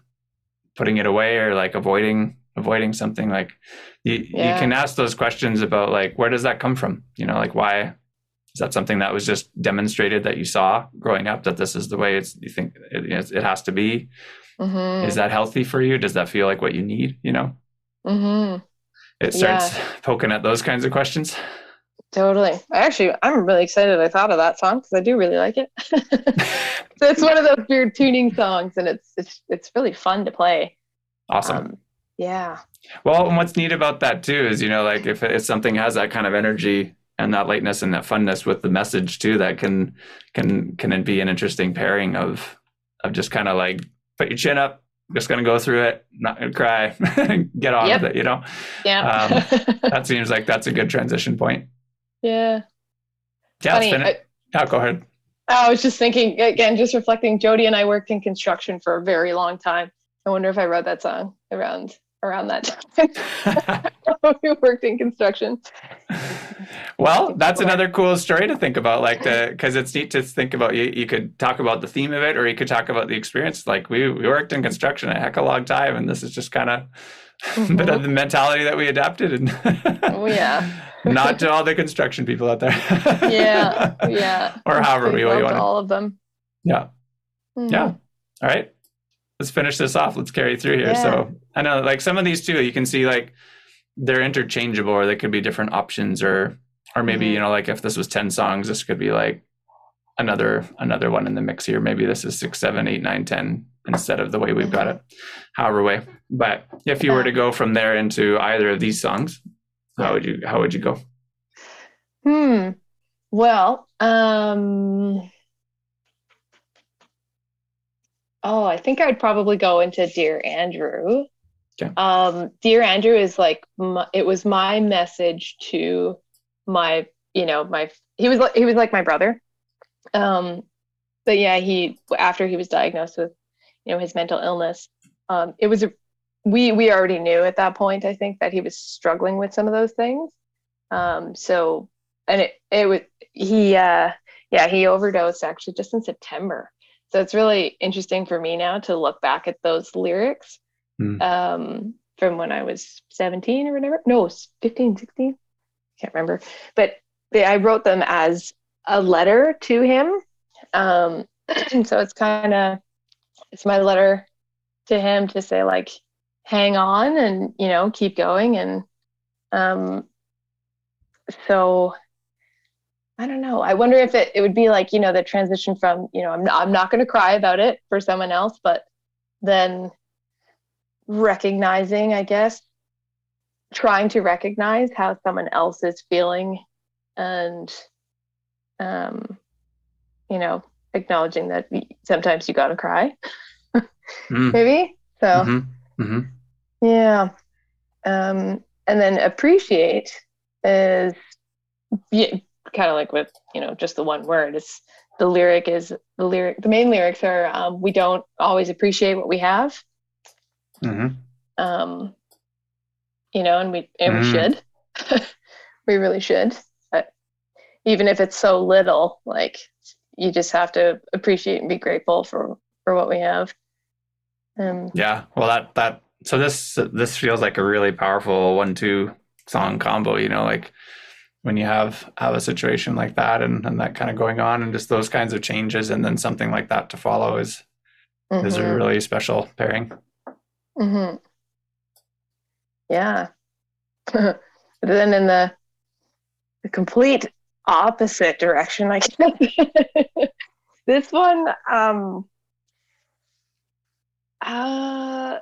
putting it away or like avoiding avoiding something like you, yeah. you can ask those questions about like where does that come from you know like why is that something that was just demonstrated that you saw growing up that this is the way it's you think it, it has to be mm-hmm. is that healthy for you does that feel like what you need you know mm-hmm. it starts yeah. poking at those kinds of questions Totally. I Actually, I'm really excited I thought of that song because I do really like it. so it's one of those weird tuning songs, and it's it's it's really fun to play. Awesome. Um, yeah. Well, and what's neat about that too is you know like if if something has that kind of energy and that lightness and that funness with the message too, that can can can be an interesting pairing of of just kind of like put your chin up, just gonna go through it, not gonna cry, get on yep. with it, you know. Yeah. Um, that seems like that's a good transition point. Yeah. Yeah, Funny, I, oh, go ahead. I was just thinking again, just reflecting. Jody and I worked in construction for a very long time. I wonder if I wrote that song around around that time. we worked in construction. Well, that's another cool story to think about, like the because it's neat to think about. You, you could talk about the theme of it, or you could talk about the experience. Like we we worked in construction a heck of a long time, and this is just kind of mm-hmm. a bit of the mentality that we adapted. And oh yeah not to all the construction people out there. yeah, yeah. or however we want. All of them. Yeah, mm-hmm. yeah. All right, let's finish this off. Let's carry through here. Yeah. So I know, like some of these too, you can see like they're interchangeable, or they could be different options, or or maybe mm-hmm. you know, like if this was ten songs, this could be like another another one in the mix here. Maybe this is six, seven, eight, nine, ten instead of the way we've got mm-hmm. it, however way. But if you were to go from there into either of these songs, how would you how would you go? Hmm. Well, um Oh, I think I'd probably go into Dear Andrew. Okay. Um, Dear Andrew is like my, it was my message to my, you know, my he was like he was like my brother. Um, but yeah, he after he was diagnosed with, you know, his mental illness, um, it was a we we already knew at that point i think that he was struggling with some of those things. Um so and it it was he uh yeah he overdosed actually just in september. So it's really interesting for me now to look back at those lyrics mm. um from when i was 17 or whatever. No 15 16 can't remember. But they, i wrote them as a letter to him. Um so it's kind of it's my letter to him to say like hang on and you know keep going and um so I don't know. I wonder if it, it would be like, you know, the transition from, you know, I'm not, I'm not going to cry about it for someone else, but then recognizing, I guess, trying to recognize how someone else is feeling and, um, you know, acknowledging that sometimes you got to cry, mm. maybe. So, mm-hmm. Mm-hmm. yeah. Um, and then appreciate is yeah, kind of like with you know just the one word it's the lyric is the lyric the main lyrics are um, we don't always appreciate what we have mm-hmm. um, you know and we and mm-hmm. we should we really should but even if it's so little like you just have to appreciate and be grateful for for what we have um, yeah well that that so this this feels like a really powerful one two song combo you know like when you have have a situation like that and, and that kind of going on and just those kinds of changes and then something like that to follow is mm-hmm. is a mm-hmm. really special pairing mm-hmm. yeah but then in the the complete opposite direction i guess this one um uh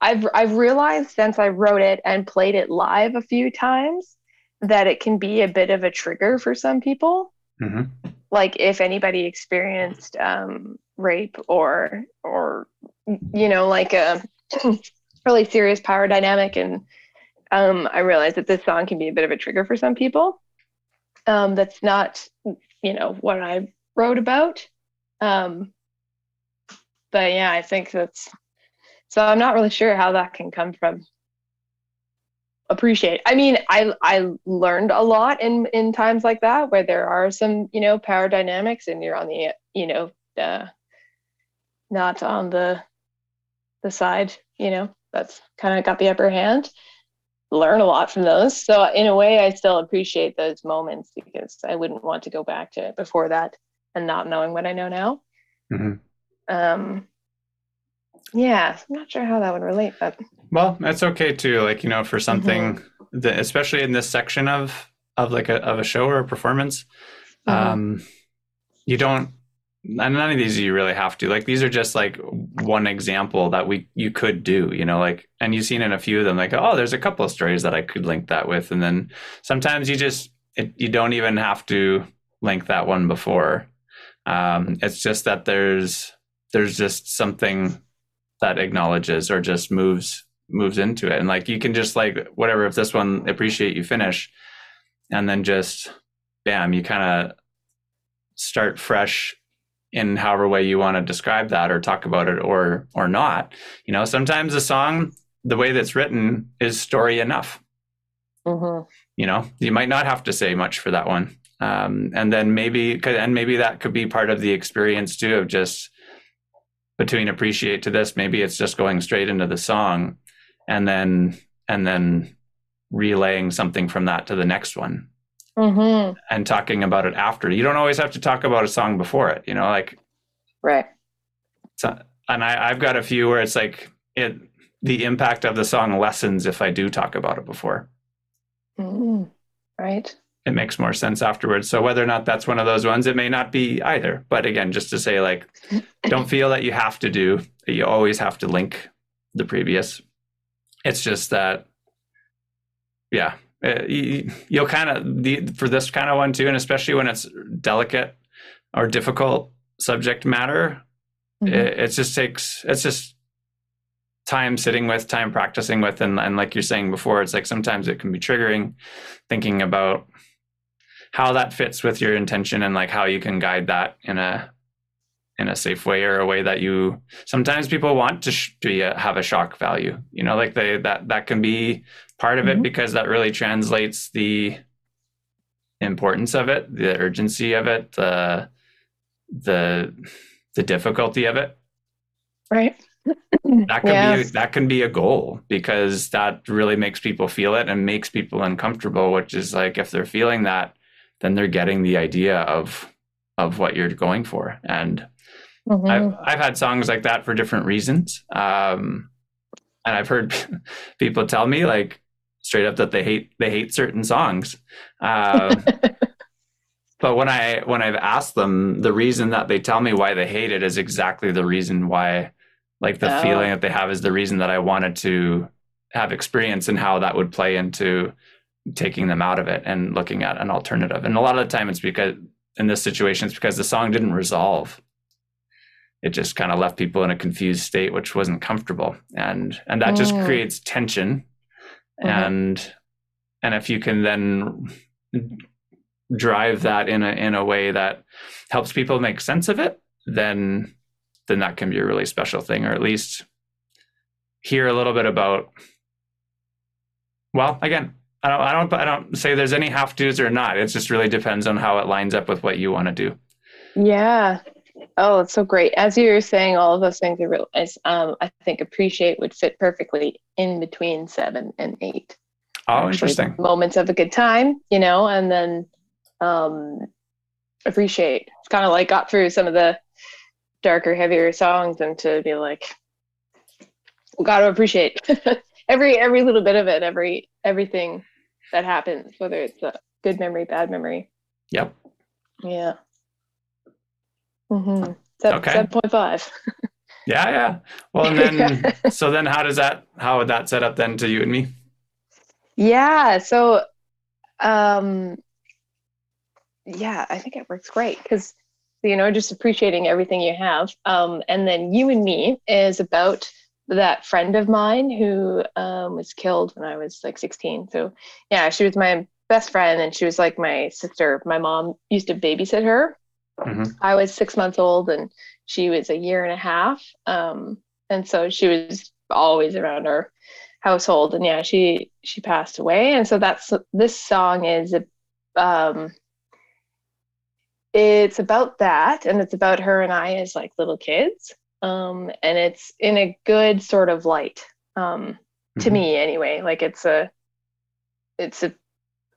i've i've realized since i wrote it and played it live a few times that it can be a bit of a trigger for some people. Mm-hmm. Like if anybody experienced um, rape or or you know like a really serious power dynamic, and um, I realize that this song can be a bit of a trigger for some people. Um, that's not you know what I wrote about. Um, but yeah, I think that's so. I'm not really sure how that can come from appreciate. I mean, I I learned a lot in in times like that where there are some you know power dynamics and you're on the you know uh, not on the the side you know that's kind of got the upper hand. Learn a lot from those. So in a way, I still appreciate those moments because I wouldn't want to go back to it before that and not knowing what I know now. Mm-hmm. Um, yeah, I'm not sure how that would relate, but well, that's okay too. Like you know, for something mm-hmm. that, especially in this section of of like a of a show or a performance, mm-hmm. um, you don't. And none of these you really have to. Like these are just like one example that we you could do. You know, like and you've seen in a few of them. Like oh, there's a couple of stories that I could link that with, and then sometimes you just it, you don't even have to link that one before. Um, it's just that there's there's just something that acknowledges or just moves moves into it. And like you can just like whatever if this one appreciate you finish and then just bam you kind of start fresh in however way you want to describe that or talk about it or or not. You know sometimes a song the way that's written is story enough. Mm-hmm. you know you might not have to say much for that one. Um, and then maybe and maybe that could be part of the experience too of just between appreciate to this maybe it's just going straight into the song and then and then relaying something from that to the next one. Mm-hmm. and talking about it after. You don't always have to talk about a song before it you know like right. So, and I, i've got a few where it's like it the impact of the song lessens if i do talk about it before. Mm, right it makes more sense afterwards. So whether or not that's one of those ones it may not be either. But again just to say like don't feel that you have to do you always have to link the previous. It's just that, yeah, uh, you, will kind of the for this kind of one too, and especially when it's delicate or difficult subject matter, mm-hmm. it, it just takes it's just time sitting with, time practicing with, and, and like you're saying before, it's like sometimes it can be triggering, thinking about how that fits with your intention and like how you can guide that in a in a safe way or a way that you sometimes people want to, sh- to uh, have a shock value you know like they that that can be part of mm-hmm. it because that really translates the importance of it the urgency of it the the the difficulty of it right that can yes. be that can be a goal because that really makes people feel it and makes people uncomfortable which is like if they're feeling that then they're getting the idea of of what you're going for. And mm-hmm. I've, I've had songs like that for different reasons. Um, and I've heard people tell me like straight up that they hate they hate certain songs. Uh, but when I when I've asked them, the reason that they tell me why they hate it is exactly the reason why, like the oh. feeling that they have is the reason that I wanted to have experience and how that would play into taking them out of it and looking at an alternative. And a lot of the time, it's because in this situation, it's because the song didn't resolve. It just kind of left people in a confused state, which wasn't comfortable, and and that mm. just creates tension. Mm-hmm. And and if you can then drive that in a in a way that helps people make sense of it, then then that can be a really special thing, or at least hear a little bit about. Well, again, I don't, I don't, I don't say there's any have tos or not. It just really depends on how it lines up with what you want to do. Yeah. Oh, it's so great. As you were saying, all of those things are real. Um, I think appreciate would fit perfectly in between seven and eight. Oh, interesting. Moments of a good time, you know, and then um, appreciate. It's kind of like got through some of the darker, heavier songs, and to be like, got to appreciate every every little bit of it, every everything that happens, whether it's a good memory, bad memory. Yep. Yeah. Mm-hmm. Seven, okay. Seven point five. yeah, yeah. Well, and then so then how does that how would that set up then to you and me? Yeah. So, um, yeah, I think it works great because you know just appreciating everything you have. Um, and then you and me is about that friend of mine who um, was killed when I was like 16. So yeah, she was my best friend and she was like my sister. My mom used to babysit her. Mm-hmm. I was six months old and she was a year and a half. Um, and so she was always around our household. And yeah, she she passed away. And so that's this song is um, it's about that and it's about her and I as like little kids um, and it's in a good sort of light um, to mm-hmm. me anyway like it's a it's a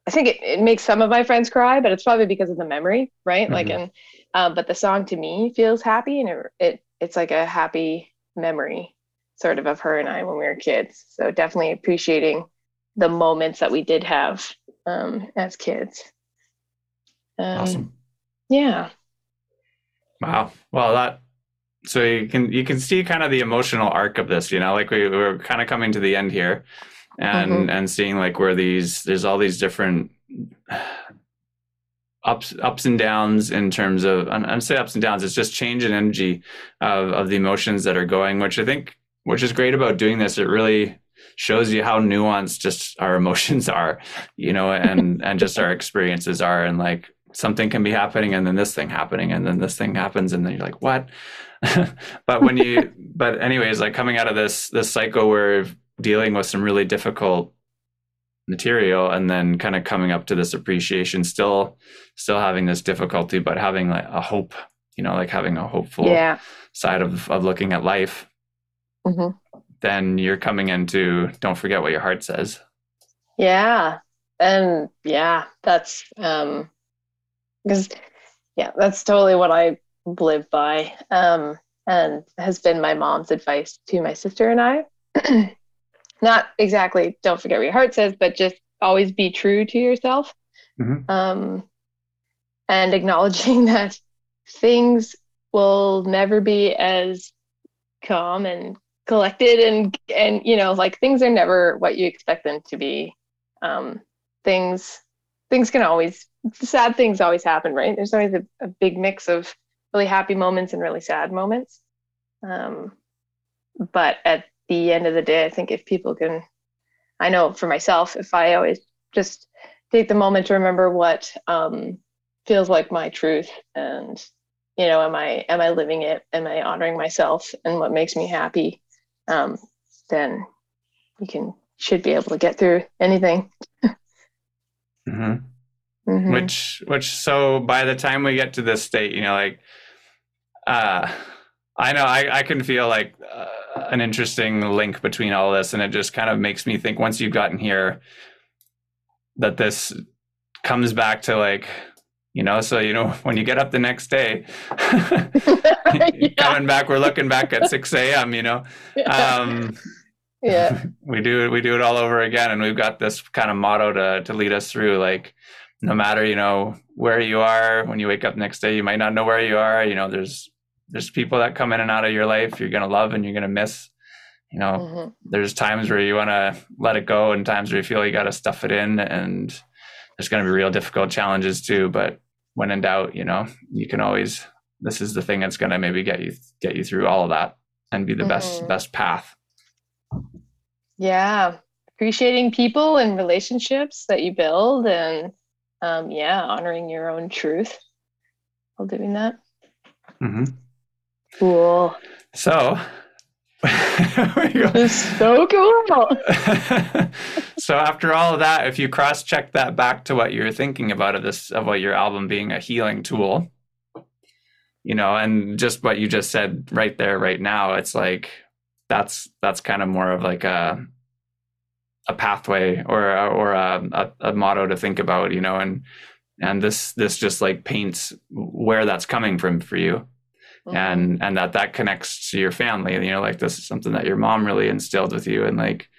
i think it, it makes some of my friends cry but it's probably because of the memory right? Mm-hmm. like and um, but the song to me feels happy and it, it it's like a happy memory sort of of her and i when we were kids. So definitely appreciating the moments that we did have um, as kids. Um, awesome. yeah. Wow. Well that so you can you can see kind of the emotional arc of this you know like we, we're kind of coming to the end here and mm-hmm. and seeing like where these there's all these different ups ups and downs in terms of and say ups and downs it's just change in energy of of the emotions that are going which i think which is great about doing this it really shows you how nuanced just our emotions are you know and and just our experiences are and like something can be happening and then this thing happening and then this thing happens and then you're like what but when you but anyways like coming out of this this cycle where dealing with some really difficult material and then kind of coming up to this appreciation still still having this difficulty but having like a hope you know like having a hopeful yeah. side of of looking at life mm-hmm. then you're coming into don't forget what your heart says yeah and yeah that's um because yeah that's totally what i live by um, and has been my mom's advice to my sister and I. Not exactly don't forget what your heart says, but just always be true to yourself. Mm-hmm. Um, and acknowledging that things will never be as calm and collected and and you know like things are never what you expect them to be um, things things can always sad things always happen right there's always a, a big mix of really happy moments and really sad moments. Um, but at the end of the day, I think if people can, I know for myself, if I always just take the moment to remember what um, feels like my truth and you know am i am i living it am i honoring myself and what makes me happy um, then you can should be able to get through anything mm-hmm. Mm-hmm. which which so by the time we get to this state you know like uh, I know I, I can feel like uh, an interesting link between all this, and it just kind of makes me think once you've gotten here, that this comes back to like you know so you know when you get up the next day yeah. coming back we're looking back at 6 a.m you know um, yeah we do it we do it all over again and we've got this kind of motto to to lead us through like no matter you know where you are when you wake up next day you might not know where you are you know there's there's people that come in and out of your life you're going to love and you're going to miss you know mm-hmm. there's times where you want to let it go and times where you feel you got to stuff it in and there's going to be real difficult challenges too but when in doubt you know you can always this is the thing that's going to maybe get you get you through all of that and be the mm-hmm. best best path yeah appreciating people and relationships that you build and um, yeah honoring your own truth while doing that mm-hmm. cool so it's so cool. so after all of that, if you cross check that back to what you're thinking about of this of what your album being a healing tool, you know, and just what you just said right there, right now, it's like that's that's kind of more of like a a pathway or a, or a, a, a motto to think about, you know, and and this this just like paints where that's coming from for you mm-hmm. and and that that connects to your family you know like this is something that your mom really instilled with you and like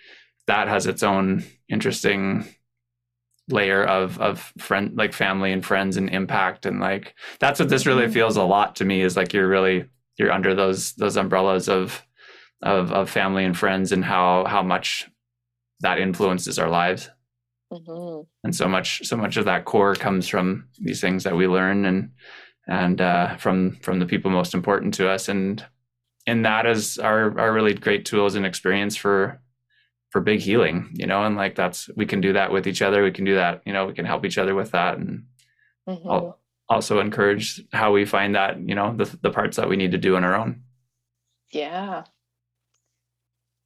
that has its own interesting layer of of friend like family and friends and impact and like that's what this really mm-hmm. feels a lot to me is like you're really you're under those those umbrellas of of of family and friends and how how much that influences our lives. Mm-hmm. and so much so much of that core comes from these things that we learn and and uh, from from the people most important to us. And and that is our our really great tools and experience for for big healing you know and like that's we can do that with each other. We can do that you know we can help each other with that. And mm-hmm. also encourage how we find that you know the, the parts that we need to do on our own. Yeah.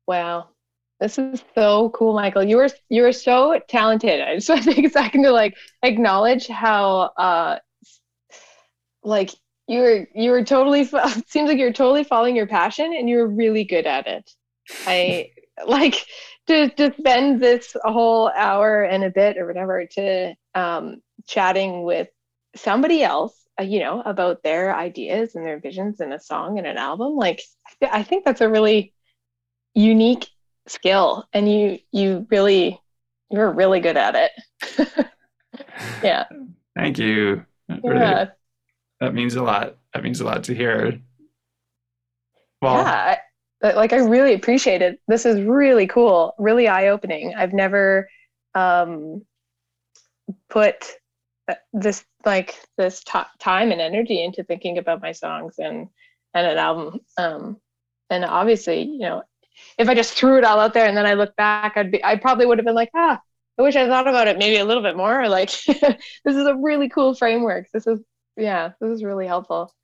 Wow this is so cool michael. You were you were so talented. I just want to take a second to like acknowledge how uh like you were you were totally it seems like you're totally following your passion and you were really good at it. I like to to spend this whole hour and a bit or whatever to um chatting with somebody else uh, you know about their ideas and their visions in a song and an album like i think that's a really unique skill and you you really you're really good at it yeah thank you yeah. Really that means a lot. That means a lot to hear. Well, yeah, I, like I really appreciate it. This is really cool, really eye opening. I've never um, put uh, this like this t- time and energy into thinking about my songs and and an album. Um, and obviously, you know, if I just threw it all out there and then I look back, I'd be I probably would have been like, ah, I wish I thought about it maybe a little bit more. Like, this is a really cool framework. This is yeah, this is really helpful.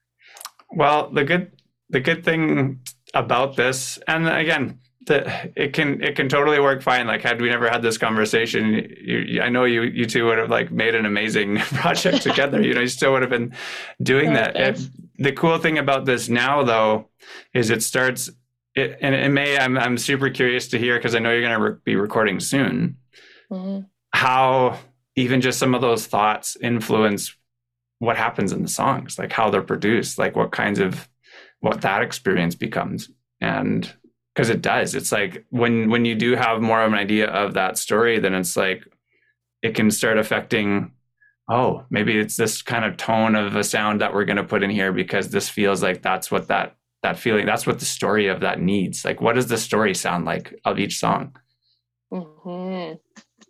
Well, the good the good thing about this, and again, the, it can it can totally work fine. Like had we never had this conversation, you, I know you you two would have like made an amazing project together. you know, you still would have been doing oh, that. It, the cool thing about this now, though, is it starts. It, and it may. I'm I'm super curious to hear because I know you're going to re- be recording soon. Mm-hmm. How even just some of those thoughts influence what happens in the songs, like how they're produced, like what kinds of what that experience becomes. And because it does, it's like when when you do have more of an idea of that story, then it's like it can start affecting oh, maybe it's this kind of tone of a sound that we're going to put in here because this feels like that's what that that feeling that's what the story of that needs like what does the story sound like of each song mm-hmm.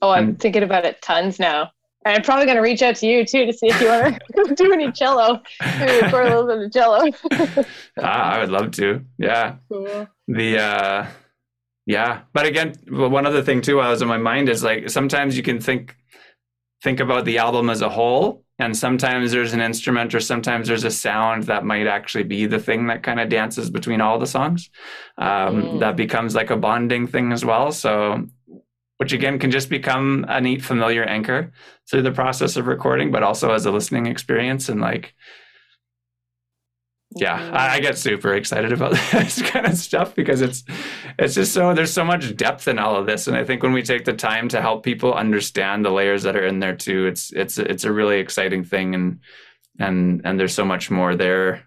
oh i'm and, thinking about it tons now and I'm probably going to reach out to you too to see if you want to do any cello, maybe a little bit of cello. ah, I would love to. Yeah. Cool. The uh, yeah, but again, one other thing too, I was in my mind is like sometimes you can think think about the album as a whole, and sometimes there's an instrument or sometimes there's a sound that might actually be the thing that kind of dances between all the songs. Um, mm. That becomes like a bonding thing as well. So which again can just become a neat familiar anchor through the process of recording, but also as a listening experience and like yeah. I, I, get super excited about this kind of stuff because it's it's just so there's so much depth in all of this, and I think when we take the time to help people understand the layers that are in there too, it's it's it's a really exciting thing, and and and there's so much more there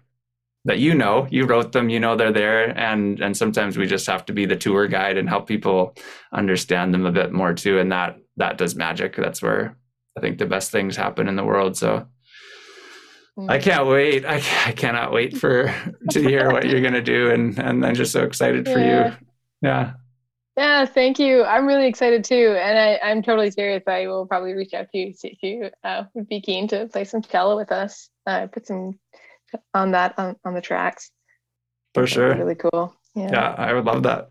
that you know you wrote them you know they're there. And and sometimes we just have to be the tour guide and help people understand them a bit more too. And that that does magic. That's where i think the best things happen in the world. So I mm. can't wait. I, I cannot wait for to hear what you're gonna do, and and I'm just so excited for yeah. you. Yeah. Yeah, thank you. I'm really excited too, and I, I'm totally serious. I will probably reach out to you if you uh, would be keen to play some cello with us. Uh, put some on that on, on the tracks. For sure. Really cool. Yeah. Yeah, I would love that.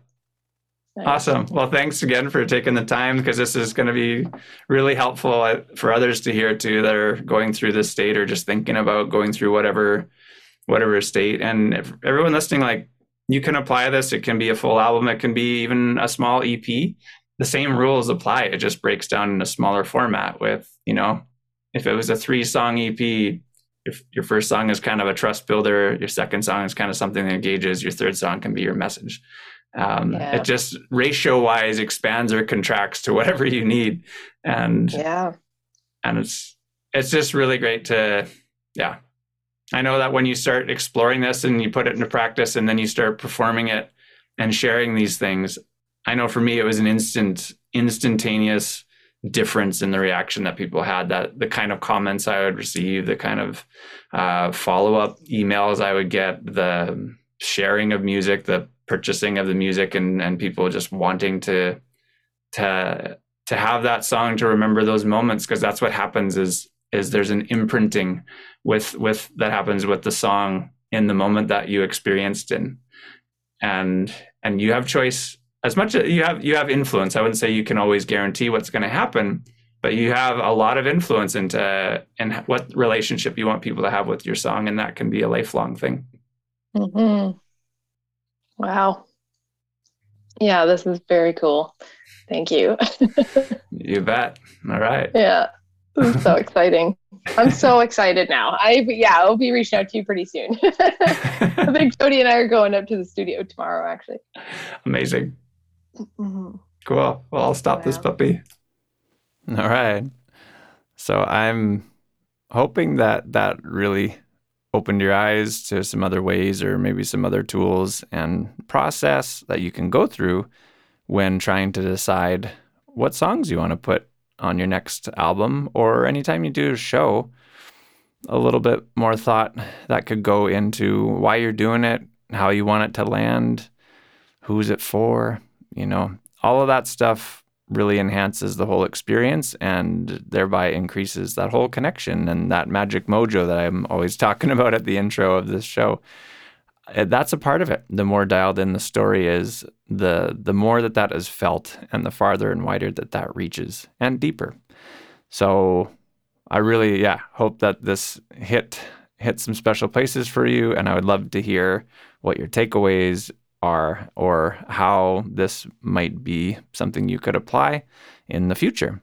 Awesome. Well, thanks again for taking the time because this is going to be really helpful uh, for others to hear too that are going through this state or just thinking about going through whatever whatever state. And if everyone listening, like you can apply this. It can be a full album. It can be even a small EP. The same rules apply. It just breaks down in a smaller format. With you know, if it was a three song EP, if your first song is kind of a trust builder, your second song is kind of something that engages, your third song can be your message. Um, yeah. It just ratio wise expands or contracts to whatever you need, and yeah, and it's it's just really great to yeah. I know that when you start exploring this and you put it into practice, and then you start performing it and sharing these things, I know for me it was an instant instantaneous difference in the reaction that people had that the kind of comments i would receive the kind of uh, follow-up emails i would get the sharing of music the purchasing of the music and and people just wanting to to to have that song to remember those moments because that's what happens is is there's an imprinting with with that happens with the song in the moment that you experienced in. And and you have choice. As much as you have you have influence. I wouldn't say you can always guarantee what's going to happen but you have a lot of influence into and what relationship you want people to have with your song and that can be a lifelong thing. Mm-hmm. Wow. Yeah this is very cool. Thank you. You bet. All right. Yeah this is so exciting. I'm so excited now. I yeah i'll be reaching out to you pretty soon. I think jody and i are going up to the studio tomorrow actually. Amazing. Mm-hmm. Cool. Well, I'll stop this puppy. All right. So I'm hoping that that really opened your eyes to some other ways or maybe some other tools and process that you can go through when trying to decide what songs you want to put on your next album or anytime you do a show a little bit more thought that could go into why you're doing it how you want it to land who's it for you know, all of that stuff really enhances the whole experience and thereby increases that whole connection and that magic mojo that I'm always talking about at the intro of this show. Uh, that's a part of it. The more dialed in the story is, the the more that that is felt, and the farther and wider that that reaches, and deeper. So, I really, yeah, hope that this hit hit some special places for you, and I would love to hear what your takeaways are or how this might be something you could apply in the future.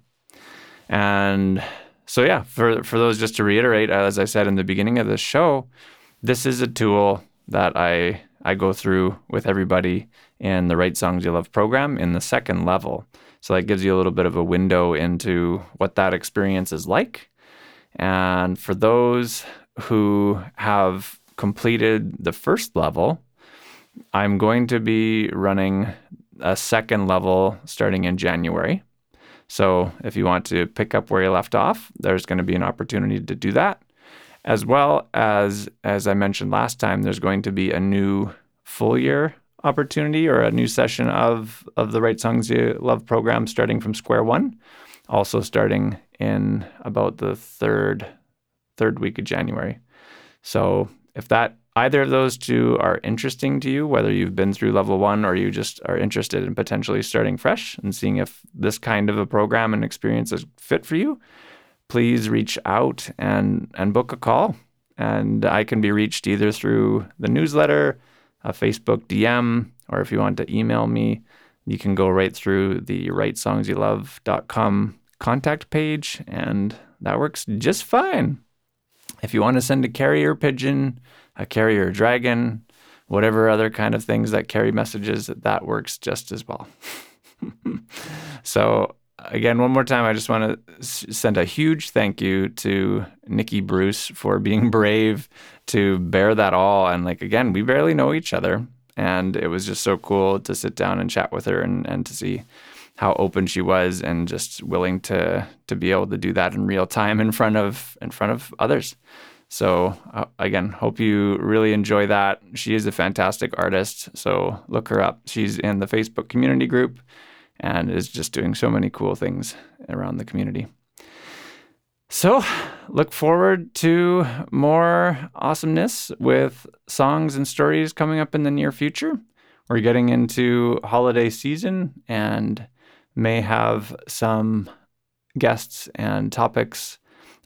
And so, yeah, for, for those just to reiterate, as I said in the beginning of the show, this is a tool that I, I go through with everybody in the Write Songs You Love program in the second level. So that gives you a little bit of a window into what that experience is like. And for those who have completed the first level, I'm going to be running a second level starting in January. So if you want to pick up where you left off, there's going to be an opportunity to do that. As well as, as I mentioned last time, there's going to be a new full year opportunity or a new session of, of the Write Songs You Love program starting from square one, also starting in about the third third week of January. So if that either of those two are interesting to you, whether you've been through level one or you just are interested in potentially starting fresh and seeing if this kind of a program and experience is fit for you, please reach out and, and book a call. And I can be reached either through the newsletter, a Facebook DM, or if you want to email me, you can go right through the writesongsyouLove.com contact page, and that works just fine. If you want to send a carrier pigeon, a carrier dragon, whatever other kind of things that carry messages, that works just as well. so, again, one more time, I just want to send a huge thank you to Nikki Bruce for being brave to bear that all. And, like, again, we barely know each other. And it was just so cool to sit down and chat with her and, and to see how open she was and just willing to to be able to do that in real time in front of in front of others. So uh, again, hope you really enjoy that. She is a fantastic artist, so look her up. She's in the Facebook community group and is just doing so many cool things around the community. So, look forward to more awesomeness with songs and stories coming up in the near future. We're getting into holiday season and may have some guests and topics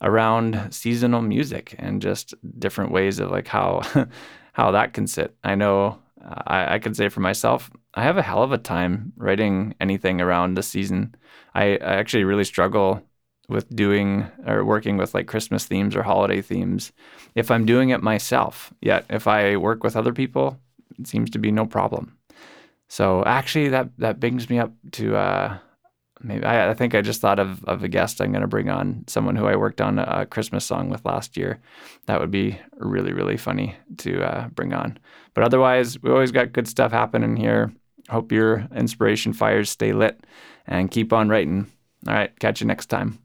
around seasonal music and just different ways of like how how that can sit. I know uh, I, I can say for myself, I have a hell of a time writing anything around the season. I, I actually really struggle with doing or working with like Christmas themes or holiday themes if I'm doing it myself. Yet if I work with other people, it seems to be no problem. So actually, that that brings me up to uh, maybe I, I, think I just thought of, of a guest I'm going to bring on someone who I worked on a, Christmas song with last year. That would be really really funny to uh, bring on. But otherwise, we always got good stuff happening here. Hope your inspiration fires stay lit and keep on writing. All right, catch you next time.